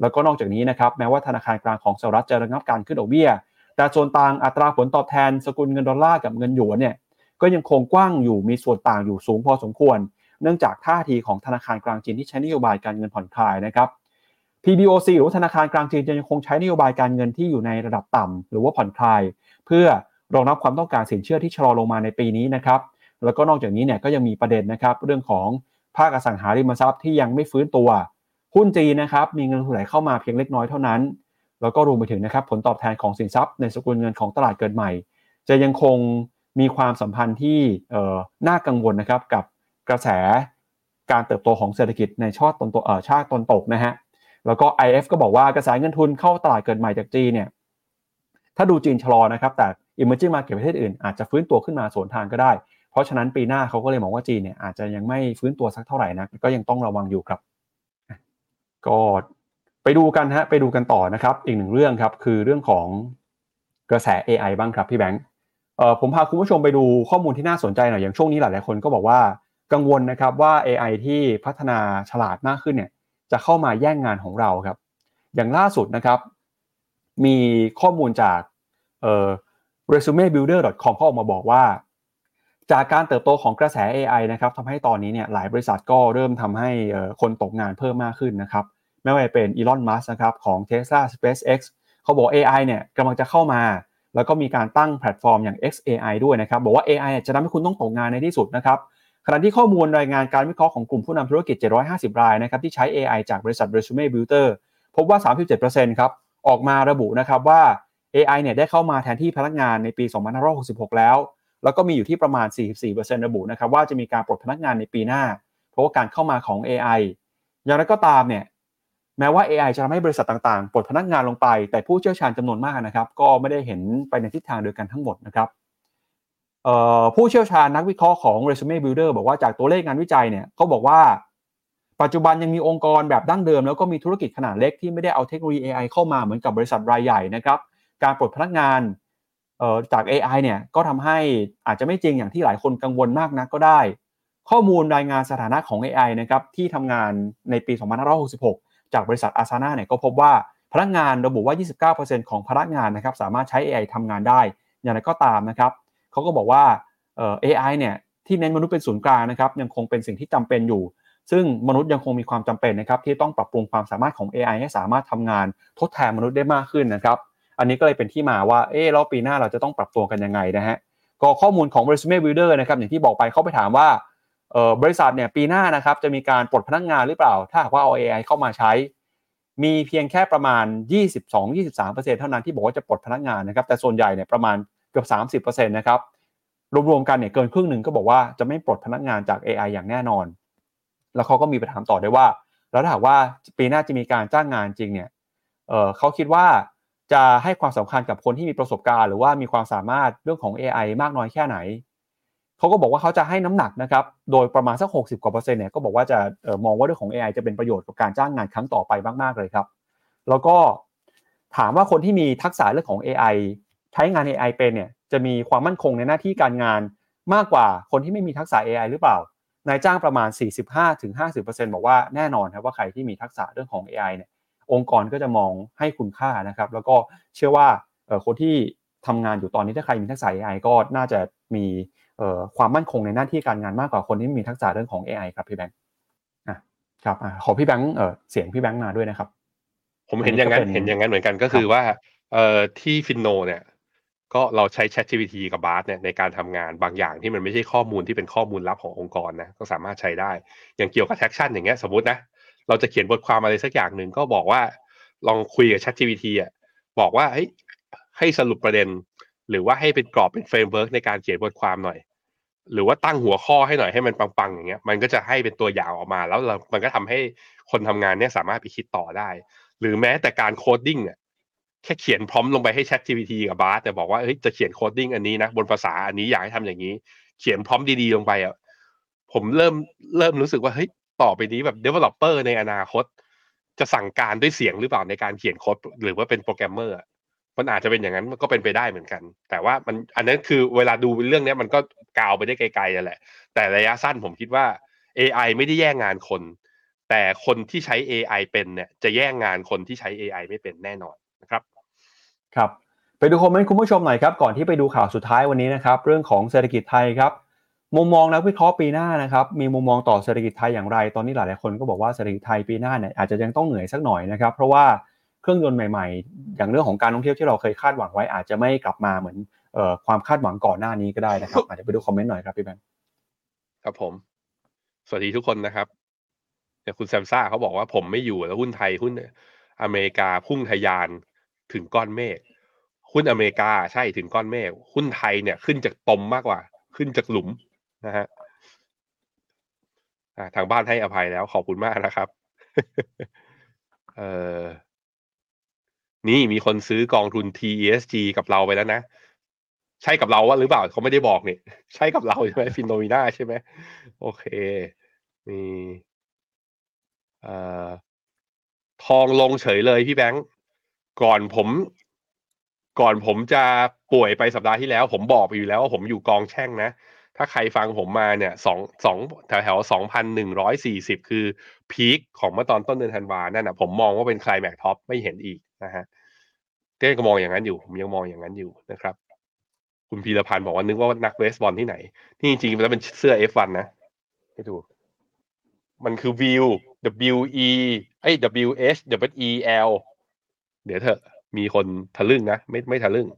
แล้วก็นอกจากนี้นะครับแม้ว่าธนาคารกลางของสหรัฐจะระงับการขึ้นดอกเบี้ย แต่ส่วนต่างอัตราผลตอบแทนสกุลเงินดอลลาร์กับเงินหยวนเนี่ย ก็ยังคงกว้างอยู่มีส่วนต่างอยู่สูงพอสมควร เนื่องจากท่าทีของธนาคารกลางจีนที่ใช้นโยบายการเงินผ่อนคลายนะครับ PBOC หรือธนาคารกลางจีนจะยังคงใช้นโยบายการเงินที่อยู่ในระดับต่ำหรือว่าผ่อนคลาย เพื่อรองรับความต้องการสินเชื่อที่ชะลอลงมาในปีนี้นะครับแล้วก็นอกจากนี้เนี่ยก็ยังมีประเด็นนะครับเรื่องของภาคอสังหาริมทรัพย์ที่ยังไม่ฟื้นตัวหุ้นจีนนะครับมีเงินทุนไหลเข้ามาเพียงเล็กน้อยเท่านั้น แล้วก็รวมไปถึงนะครับผลตอบแทนของสินทรัพย์ในสกุลเงินของตลาดเกิดใหม่ จะยังคง มีความสัมพันธ์ที่น่ากังวลนะครับกับกระแสการเติบโตของเศรษฐกิจในชาติตนตกชาติตนตกนะฮะแล้วก็ IF ก็บอกว่ากระแสเงินทุนเข้าตลาดเกิดใหม่จากจีนเนี่ยถ้าดูจีนชะลอนะครับแต่ emerging market ประเทศอื่นอาจจะฟื้นตัวขึ้นมาสวนทางก็ได้ เพราะฉะนั้นปีหน้าเขาก็เลยมองว่าจีนเนี่ยอาจจะยังไม่ฟื้นตัวสักเท่าไหร่นะก็ยังต้องระวังอยู่ครับก็ไปดูกันฮะไปดูกันต่อนะครับ อีกหนึ่งเรื่องครับคือเรื่องของกระแส AI บ้างครับพี่แบงค์ เออผมพาคุณผู้ชมไปดูข้อมูลที่น่าสนใจหน่อยอย่างช่วงนี้หลายๆคนก็บอกว่ากังวลนะครับว่า AI ที่พัฒนาฉลาดมากขึ้นเนี่ยจะเข้ามาแย่งงานของเราครับ อย่างล่าสุดนะครับ มีข้อมูลจากเอ่อ resumebuilder.com เขาออกมาบอกว่า จากการเติบโตของกระแส AI นะครับทำให้ตอนนี้เนี่ยหลายบริษัทก็เริ่มทำให้คนตกงานเพิ่มมากขึ้นนะครับไม่ว่าจะเป็น Elon Musk นะครับของ Tesla SpaceX เขาบอก AI เนี่ยกำลังจะเข้ามา แล้วก็มีการตั้งแพลตฟอร์มอย่าง xAI ด้วยนะครับ บอกว่า AI จะทำให้คุณต้องตกงานในที่สุดนะครับขณะที่ข้อมูลรายงานการวิเคราะห์ของกลุ่มผู้นำธุรกิจ 750 รายนะครับที่ใช้ AI จากบริษัท Resume Builder พบว่า 37%ครับออกมาระบุนะครับว่า AI เนี่ยได้เข้ามาแทนที่พนักงานในปี 2566 แล้ว แล้วก็มีอยู่ที่ประมาณ 44%ระบุนะครับว่าจะมีการปลดพนักงานในปีหน้า เพราะว่าการเข้ามาของ AI อย่างไรก็ตามเนี่ย แม้ว่า AI จะทำให้บริษัทต่างๆ ปลดพนักงานลงไป แต่ผู้เชี่ยวชาญจำนวนมากนะครับ ก็ไม่ได้เห็นไปในทิศทางเดียวกันทั้งหมดนะครับผู้เชี่ยวชาญนักวิเคราะห์ของ Resume Builder บอกว่าจากตัวเลขงานวิจัยเนี่ยเขาบอกว่า ปัจจุบันยังมีองค์กรแบบดั้งเดิม แล้วก็มีธุรกิจขนาดเล็กที่ไม่ได้เอาเทคโนโลยี AI เข้ามาเหมือนกับบริษัทรายใหญ่นะครับ การปลดพนักงานจาก AI เนี่ยก็ทำให้อาจจะไม่จริงอย่างที่หลายคนกังวลมากนักก็ได้ ข้อมูลรายงานสถานะของ AI นะครับที่ทำงานในปี 2566 จากบริษัทอาซาน่าเนี่ยก็พบว่าพนักงานระบุว่า 29%ของพนักงานนะครับสามารถใช้ AI ทำงานได้ อย่างไรก็ตามนะครับเขาก็บอกว่าเอ่อ AI เนี่ยที่เน้นมนุษย์เป็นศูนย์กลางนะครับยังคงเป็นสิ่งที่จำเป็นอยู่ ซึ่งมนุษย์ยังคงมีความจำเป็นนะครับที่ต้องปรับปรุงความสามารถของ AI ให้สามารถทำงานทดแทนมนุษย์ได้มากขึ้นนะครับอันนี้ก็เลยเป็นที่มาว่าเออแล้วปีหน้าเราจะต้องปรับตัวกันยังไงนะฮะก็ข้อมูลของ Resume Builder นะครับอย่างที่บอกไปเขาไปถามว่า บริษัทเนี่ยปีหน้านะครับจะมีการปลดพนักงานหรือเปล่า ถ้าหากว่าเอา AI เข้ามาใช้ มีเพียงแค่ประมาณ 22-23%เท่านั้นที่บอกว่าจะปลดพนักงานนะครับแต่ส่วนใหญ่เนี่ยประมาณเกือบ30%นะครับรวมๆกันเนี่ยเกินครึ่งหนึ่งก็บอกว่าจะไม่ปลดพนักงานจาก AI อย่างแน่นอน แล้วเขาก็มีไปถามต่อได้ว่า แล้วถ้าหากว่าปีหน้าจะมีการจ้างงานจริงเนี่ยเเขาคิดว่าจะให้ความสำคัญกับคนที่มีประสบการณ์ หรือว่ามีความสามารถเรื่องของ AI มากน้อยแค่ไหน เขาก็บอกว่าเขาจะให้น้ำหนักนะครับ โดยประมาณสัก 60 กว่าเปอร์เซ็นต์เนี่ยก็บอกว่าจะออมองว่าเรื่องของ AI จะเป็นประโยชน์กับการจ้างงานครั้งต่อไปมากๆเลยครับ แล้วก็ถามว่าคนที่มีทักษะเรื่องของ AI ใช้งาน AI เป็นเนี่ยจะมีความมั่นคงในหน้าที่การงานมากกว่าคนที่ไม่มีทักษะ AI หรือเปล่านายจ้างประมาณ 45-50%บอกว่าแน่นอนครับว่าใครที่มีทักษะเรื่องของ AI เนี่ยองค์กรก็จะมองให้คุณค่านะครับ แล้วก็เชื่อว่าคนที่ทำงานอยู่ตอนนี้ถ้าใครมีทักษะ AI ก็น่าจะมี ความมั่นคงในหน้าที่การงานมากกว่าคนที่มีทักษะเรื่องของ AI ครับพี่แบงค์อะครับอขอพี่แบงค์เสียงพี่แบงค์มาด้วยนะครับ ผมเห็นอย่างนั้นเห็นอย่างนั้นเหมือนกันก็คือว่าเอ่อที่ Finno เนี่ย ก็เราใช้ ChatGPT กับ Bard เนี่ยในการทำงานบางอย่างที่มันไม่ใช่ข้อมูลที่เป็นข้อมูลลับขององค์กรนะก็สามารถใช้ได้ อย่างเกี่ยวกับแท็กชั่นอย่างเงี้ยสมมตินะเราจะเขียนบทความอะไรสักอย่างหนึ่งก็บอกว่าลองคุยกับ ChatGPT อะบอกว่าให้ให้สรุปประเด็น หรือว่าให้เป็นกรอบเป็น framework ในการเขียนบทความหน่อย หรือว่าตั้งหัวข้อให้หน่อยให้มันปังๆอย่างเงี้ย มันก็จะให้เป็นตัวอย่างออกมา แล้วมันก็ทำให้คนทำงานเนี่ยสามารถไปคิดต่อได้ หรือแม้แต่การ coding อะแค่เขียน prompt ลงไปให้ Chat GPT กับบาร์แต่บอกว่าเฮ้ยจะเขียน coding อันนี้นะบนภาษาอันนี้อยากให้ทำอย่างนี้ เขียน prompt ดีๆลงไปอะผมเริ่มเริ่มรู้สึกว่าเฮ้ยต่อไปนี้แบบ developer ในอนาคต จะสั่งการด้วยเสียงหรือเปล่าในการเขียนโค้ดหรือว่าเป็นโปรแกรมเมอร์ มันอาจจะเป็นอย่างนั้นมันก็เป็นไปได้เหมือนกัน แต่ว่ามันอันนั้นคือเวลาดูเรื่องนี้มันก็กาวไปได้ไกลๆแหละ แต่ระยะสั้นผมคิดว่า AI ไม่ได้แย่งงานคน แต่คนที่ใช้ AI เป็นเนี่ยจะแย่งงานคนที่ใช้ AI ไม่เป็นแน่นอนนะครับครับไปดูคอมเมนต์คุณผู้ชมหน่อยครับก่อนที่ไปดูข่าวสุดท้ายวันนี้นะครับ เรื่องของเศรษฐกิจไทยครับ มุมมองนักวิเคราะห์ปีหน้านะครับ มีมุมมองต่อเศรษฐกิจไทยอย่างไร ตอนนี้หลายๆคนก็บอกว่าเศรษฐกิจไทยปีหน้าเนี่ยอาจจะยังต้องเหนื่อยสักหน่อยนะครับ เพราะว่า เครื่องยนต์ใหม่ๆ อย่างเรื่องของการท่องเที่ยวที่เราเคยคาดหวังไว้อาจจะไม่กลับมาเหมือนเอ่อความคาดหวังก่อนหน้านี้ก็ได้นะครับ อาจจะไปดูคอมเมนต์หน่อยครับพี่แบงค์ครับผม สวัสดีทุกคนนะครับเนี่ยคุณแซมซ่าเขาบอกว่าผมไม่อยู่แล้วหุ้นไทยหุ้นอเมริกาพุ่งทะยานถึงก้อนเมฆหุ้นอเมริกาใช่ถึงก้อนเมฆหุ้นไทยเนี่ยขึ้นจากตมมากกว่า ขึ้นจากหลุมนะฮะทางบ้านให้อภัยแล้วขอบคุณมากนะครับ เออ นี่มีคนซื้อกองทุน TESG กับเราไปแล้วนะ ใช่กับเราว่าหรือเปล่าเขาไม่ได้บอกเนี่ย ใช่กับเราใช่ไหมฟินโนมิน่าใช่ไหมโอเคมีเอ่อทองลงเฉยเลยพี่แบงค์ก่อนผม ก่อนผมจะป่วยไปสัปดาห์ที่แล้ว ผมบอกไปอยู่แล้วว่าผมอยู่กองแช่งนะ ถ้าใครฟังผมมาเนี่ยสองสองแถวแถวสองพันหนึ่งร้อยสี่สิบคือพีคของเมื่อตอนต้นเดือนธันวานั่นนะผมมองว่าเป็นคลายแม็กท็อปไม่เห็นอีก นะฮะเต้ก็มองอย่างนั้นอยู่ ผมยังมองอย่างนั้นอยู่นะครับ คุณพีรพันธ์บอกว่านึกว่านักเบสบอลที่ไหน ที่จริงๆแล้วเป็นเสื้อ F1 นะให้ดูมันคือวิว W E ไอ้ W H W E L เดี๋ยวเถอะ มีคนทะลึ่งนะ ไม่ไม่ทะลึ่ง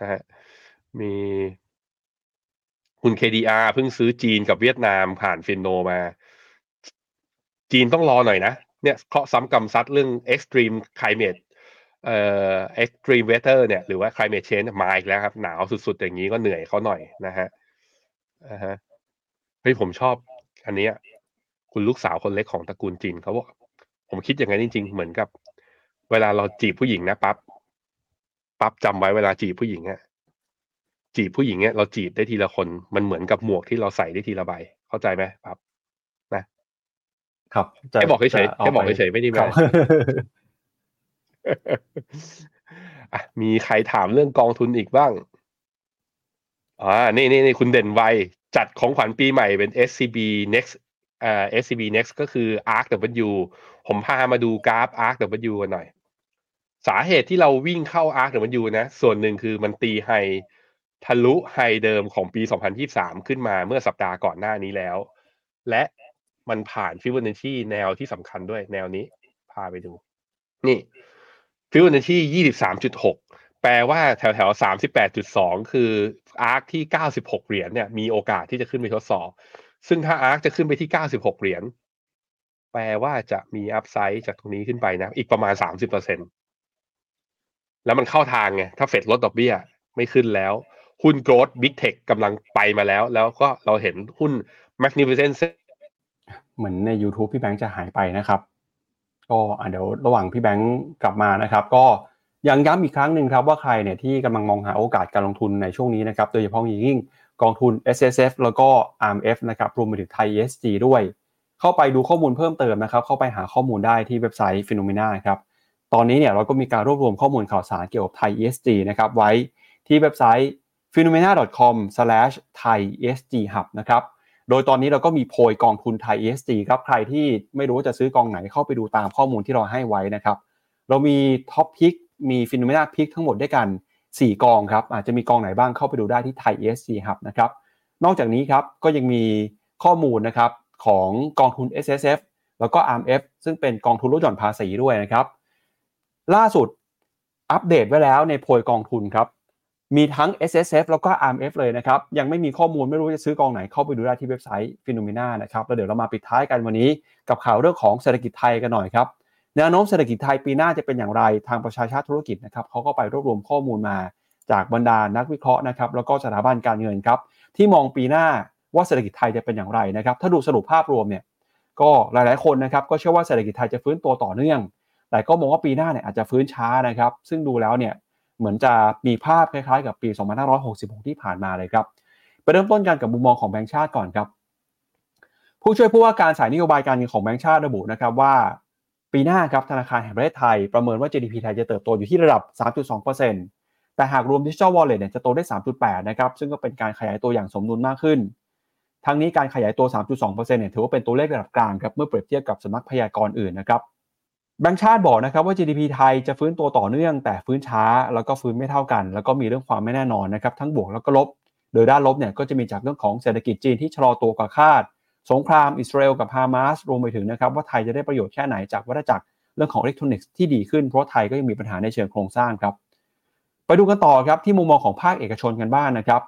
นะฮะ มีคุณ KDR เพิ่งซื้อจีนกับเวียดนามผ่านฟินโนมา จีนต้องรอหน่อยนะ เนี่ยเคาะซ้ำกำซัดเรื่อง extreme climate เอ่อ extreme weather เนี่ยหรือว่า climate change มาอีกแล้วครับ หนาวสุดๆ อย่างนี้ก็เหนื่อยเขาหน่อยนะฮะอ่าฮะเฮ้ยผมชอบ อันเนี้ยคุณลูกสาวคนเล็กของตระกูลจีนเขาบอกผมคิดอย่างนั้นจริง ๆ เหมือนกับ เวลาเราจีบผู้หญิงนะปั๊บปั๊บจำไว้เวลาจีบผู้หญิงอะจีบผู้หญิงเนี่ยเราจีบได้ทีละคนมันเหมือนกับหมวกที่เราใส่ได้ทีละใบ เข้าใจไหมปั๊บครับแค่บอกเฉยๆแค่บอกเฉยๆไม่ได้คแม่รับอะ มีใครถามเรื่องกองทุนอีกบ้าง อ่า นี่นี่นี่คุณเด่นไวจัดของขวัญปีใหม่เป็น SCB Next อ่า SCBNEXT ก็คือ ARK W ผมพามาดูกราฟ ARK W กันหน่อย สาเหตุที่เราวิ่งเข้า ARK W นะ ส่วนหนึ่งคือมันตี high ทะลุ high เดิมของปี 2023 ขึ้นมาเมื่อสัปดาห์ก่อนหน้านี้แล้ว และมันผ่านฟิวเนชีแนวที่สำคัญด้วยแนวนี้ พาไปดู นี่ ฟิวเนชี23.6แปลว่าแถวแถว38.2คือARK ที่96เหรียญเนี่ยมีโอกาสที่จะขึ้นไปทดสอบ ซึ่งถ้า ARK จะขึ้นไปที่96เหรียญแปลว่าจะมี upside จากตรงนี้ขึ้นไปนะ อีกประมาณ30%แล้วมันเข้าทางไง ถ้าเฟดลดดอกเบี้ยไม่ขึ้นแล้ว หุ้น growth big tech กำลังไปมาแล้ว แล้วก็เราเห็นหุ้น Magnificent เหมือนใน YouTube พี่แบงค์จะหายไปนะครับ ก็เดี๋ยวระหว่างพี่แบงค์กลับมานะครับ ก็ยังย้ำอีกครั้งหนึ่งครับว่าใครเนี่ยที่กำลังมองหาโอกาสการลงทุนในช่วงนี้นะครับโดยเฉพาะอย่างยิ่งกองทุน S S F แล้วก็ R M F นะครับรวมไปถึงไทย E S G ด้วย เข้าไปดูข้อมูลเพิ่มเติมนะครับ เข้าไปหาข้อมูลได้ที่เว็บไซต์ Phenomena ครับตอนนี้เนี่ยเราก็มีการรวบรวมข้อมูลข่าวสารเกี่ยวกับไทย ESG นะครับไว้ที่เว็บไซต์ phenomena.com/thaiesghub นะครับ โดยตอนนี้เราก็มีโพยกองทุนไทย ESG ครับใครที่ไม่รู้ว่าจะซื้อกองไหนเข้าไปดูตามข้อมูลที่เราให้ไว้นะครับ เรามี top pick มี Finnomena pick ทั้งหมดด้วยกัน 4 กองครับ อาจจะมีกองไหนบ้างเข้าไปดูได้ที่ไทย ESG Hub นะครับ นอกจากนี้ครับก็ยังมีข้อมูลนะครับของกองทุน S S F แล้วก็ R M F ซึ่งเป็นกองทุนลดหย่อนภาษีด้วยนะครับ ล่าสุดอัปเดตไว้แล้วในโพยกองทุนครับ มีทั้ง S S F แล้วก็ R M F เลยนะครับ ยังไม่มีข้อมูลไม่รู้จะซื้อกองไหนเข้าไปดูได้ที่เว็บไซต์ Finnomena นะครับแล้วเดี๋ยวเรามาปิดท้ายกันวันนี้ กับข่าวเรื่องของเศรษฐกิจไทยกันหน่อยครับแนวโน้มเศรษฐกิจไทยปีหน้าจะเป็นอย่างไรทางประชาชาติธุรกิจนะครับเขาก็ไปรวบรวมข้อมูลมาจากบรรดานักวิเคราะห์นะครับแล้วก็สถาบันการเงินครับที่มองปีหน้าว่าเศรษฐกิจไทยจะเป็นอย่างไรนะครับถ้าดูสรุปภาพรวมเนี่ยก็หลาย ๆ คนนะครับก็เชื่อว่าเศรษฐกิจไทยจะฟื้นตัวต่อเนื่อง แต่ก็มองว่าปีหน้าเนี่ยอาจจะฟื้นช้านะครับ ซึ่งดูแล้วเนี่ย เหมือนจะมีภาพคล้ายๆ กับปี 2566 ที่ผ่านมาเลยครับ ไปเริ่มต้นกันกับมุมมองของแบงก์ชาติก่อนครับ ผู้ช่วยผู้ว่าการสายนโยบายการเงินของแบงก์ชาติระบุนะครับว่าปีหน้าครับธนาคารแห่งประเทศไทยประเมินว่า GDP ไทยจะเติบโตอยู่ที่ระดับ 3.2%แต่หากรวมดิจิทัลวอลเล็ตเนี่ยจะโตได้ 3.8 นะครับ ซึ่งก็เป็นการขยายตัวอย่างสมดุลมากขึ้น ทั้งนี้การขยายตัว 3.2%เนี่ยถือว่าเป็นตัวเลขระดับกลางครับ เมื่อเปรียบเทียบกับสำนักพยากรณ์อื่นนะครับ แบงก์ชาติบอกนะครับว่า GDP ไทยจะฟื้นตัวต่อเนื่อง แต่ฟื้นช้าแล้วก็ฟื้นไม่เท่ากัน แล้วก็มีเรื่องความไม่แน่นอนนะครับทั้งบวกแล้วก็ลบ โดยด้านลบเนี่ยก็จะมีจากเรื่องของเศรษฐกิจจีนที่ชะลอตัวกว่าคาด สงครามอิสราเอลกับฮามาสรวมไปถึงนะครับว่าไทยจะได้ประโยชน์แค่ไหนจากวัฏจักรเรื่องของอิเล็กทรอนิกส์ที่ดีขึ้นเพราะไทยก็ยังมีปัญหาในเชิงโครงสร้างครับไปดูกันต่อครับที่มุมมองของภาคเอกชนกันบ้างนนะครับ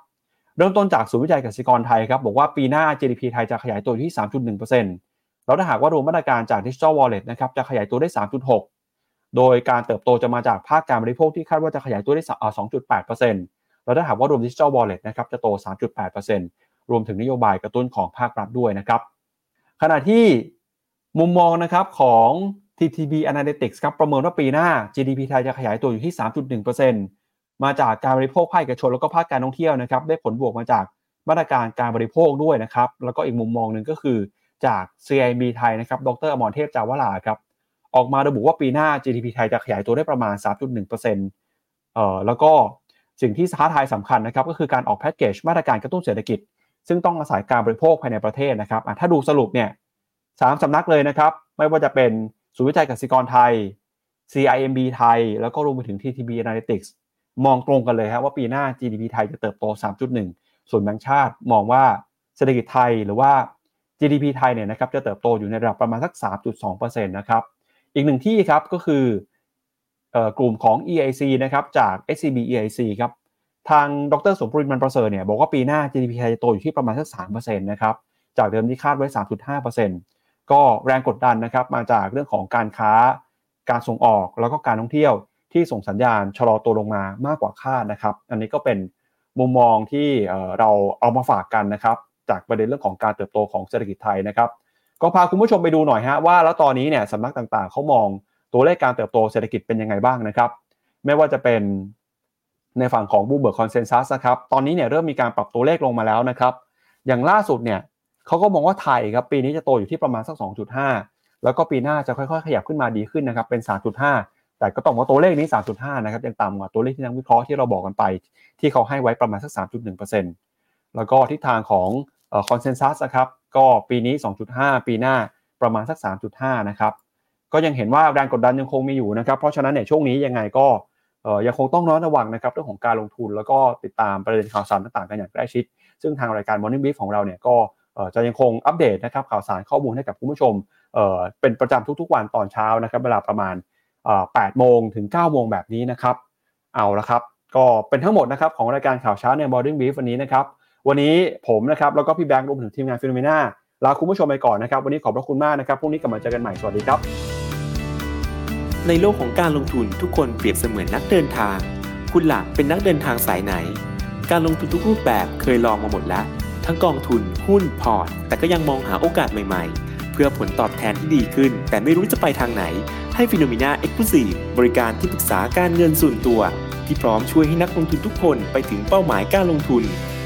เริ่มต้นจากศูนย์วิจัยกสิกรไทยครับบอกว่าปีหน้า GDP ไทยจะขยายตัวที่ 3.1% แล้วถ้าหากว่ารวมมาตรการจาก Digital Wallet นะครับจะขยายตัวได้ 3.6 โดยการเติบโตจะมาจากภาคการบริโภคที่คาดว่าจะขยายตัวได้ 2.8%แล้วถ้าหากว่ารวม Digital Wallet นะครับจะโต 3.8%รวมถึงนโยบายกระตุ้นของภาครัฐด้วยนะครับ ขณะที่มุมมองนะครับของ TTB Analytics ครับประเมินว่าปีหน้า GDP ไทยจะขยายตัวอยู่ที่ 3.1%มาจากการบริโภคภาคเอกชนแล้วก็ภาคการท่องเที่ยวนะครับได้ผลบวกมาจากมาตรการการบริโภคด้วยนะครับ แล้วก็อีกมุมมองหนึ่งก็คือ จาก CIB ไทยนะครับ ดรอมรเทพจาวราครับ ออกมาระบุว่าปีหน้า GDP ไทยจะขยายตัวได้ประมาณ 3.1%เอ่อแล้วก็สิ่งที่ท้าทายสำคัญนะครับ ก็คือการออกแพ็กเกจมาตรการกระตุ้นเศรษฐกิจ ซึ่งต้องอาศัยการบริโภคภายในประเทศนะครับถ้าดูสรุปเนี่ยสามสำนักเลยนะครับ ไม่ว่าจะเป็นศูนย์วิจัยกสิกรไทย CIMB ไทย แล้วก็รวมไปถึง TTB Analytics มองตรงกันเลยครับว่าปีหน้า GDP ไทยจะเติบโต 3.1 ส่วนแบงก์ชาติมองว่าเศรษฐกิจไทยหรือว่า GDP ไทยเนี่ยนะครับจะเติบโตอยู่ในระดับประมาณสัก 3.2%นะครับ อีกหนึ่งที่ครับก็คือกลุ่มของ EIC นะครับจาก SCB EIC ครับทางดรสมบูรณ์มันประเสริฐเนี่ยบอกว่าปีหน้า GDP ไทยจะโตอยู่ที่ประมาณสัก 3%นะครับจากเดิมที่คาดไว้ 3.5%ก็แรงกดดันนะครับมาจากเรื่องของการค้า การส่งออกแล้วก็การท่องเที่ยวที่ส่งสัญญาณชะลอตัวลงมามากกว่าคาดนะครับ อันนี้ก็เป็นมุมมองที่เราเอามาฝากกันนะครับ จากประเด็นเรื่องของการเติบโตของเศรษฐกิจไทยนะครับก็พาคุณผู้ชมไปดูหน่อยฮะว่าแล้วตอนนี้เนี่ยสำนักต่างๆเขามองตัวเลขการเติบโตเศรษฐกิจเป็นยังไงบ้างนะครับ ไม่ว่าจะเป็นในฝั่งของ Bloomberg consensus นะครับตอนนี้เนี่ยเริ่มมีการปรับตัวเลขลงมาแล้วนะครับ อย่างล่าสุดเนี่ยเขาก็มองว่าไทยครับปีนี้จะโตอยู่ที่ประมาณสัก 2.5 แล้วก็ปีหน้าจะค่อยๆ ขยับขึ้นมาดีขึ้นนะครับเป็น 3.5 แต่ก็ต้องว่าตัวเลขนี้ 3.5 นะครับยังต่ำกว่าตัวเลขที่นักวิเคราะห์ที่เราบอกกันไป ที่เขาให้ไว้ประมาณสัก 3.1%แล้วก็ทิศทางของ คอนเซนแซสนะครับก็ปีนี้ 2.5 ปีหน้าประมาณสัก 3.5 นะครับ ก็ยังเห็นว่าแรงกดดันยังคงมีอยู่นะครับ เพราะฉะนั้นเนี่ยช่วงนี้ยังไงก็ยังคงต้องระวังนะครับเรื่องของการลงทุนแล้วก็ติดตามประเด็นข่าวสารต่างๆกันอย่างใกล้ชิด ซึ่งทางรายการ Morning Brief ของเราเนี่ยก็จะยังคงอัปเดตนะครับข่าวสารข้อมูลให้กับคุณผู้ชมเป็นประจำทุกๆวันตอนเช้านะครับเวลาประมาณ8โมงถึง9โมงแบบนี้นะครับ เอาละครับ ก็เป็นทั้งหมดนะครับของรายการข่าวเช้าใน Morning Brief วันนี้นะครับ วันนี้ผมนะครับแล้วก็พี่แบงค์รวมถึงทีมงานฟิโนเมนาลาคุณผู้ชมไปก่อนนะครับ วันนี้ขอบพระคุณมากนะครับพรุ่งนี้กลับมาเจอกันใหม่สวัสดีครับ ในโลกของการลงทุนทุกคนเปรียบเสมือนนักเดินทาง คุณล่ะเป็นนักเดินทางสายไหน การลงทุนทุกรูปแบบเคยลองมาหมดแล้ว ทั้งกองทุนหุ้น bond แต่ก็ยังมองหาโอกาสใหม่ๆ เพื่อผลตอบแทนที่ดีขึ้น แต่ไม่รู้จะไปทางไหน ให้ Finnomena Exclusive บริการที่ปรึกษาการเงินส่วนตัว ที่พร้อมช่วยให้นักลงทุนทุกคนไปถึงเป้าหมายการลงทุน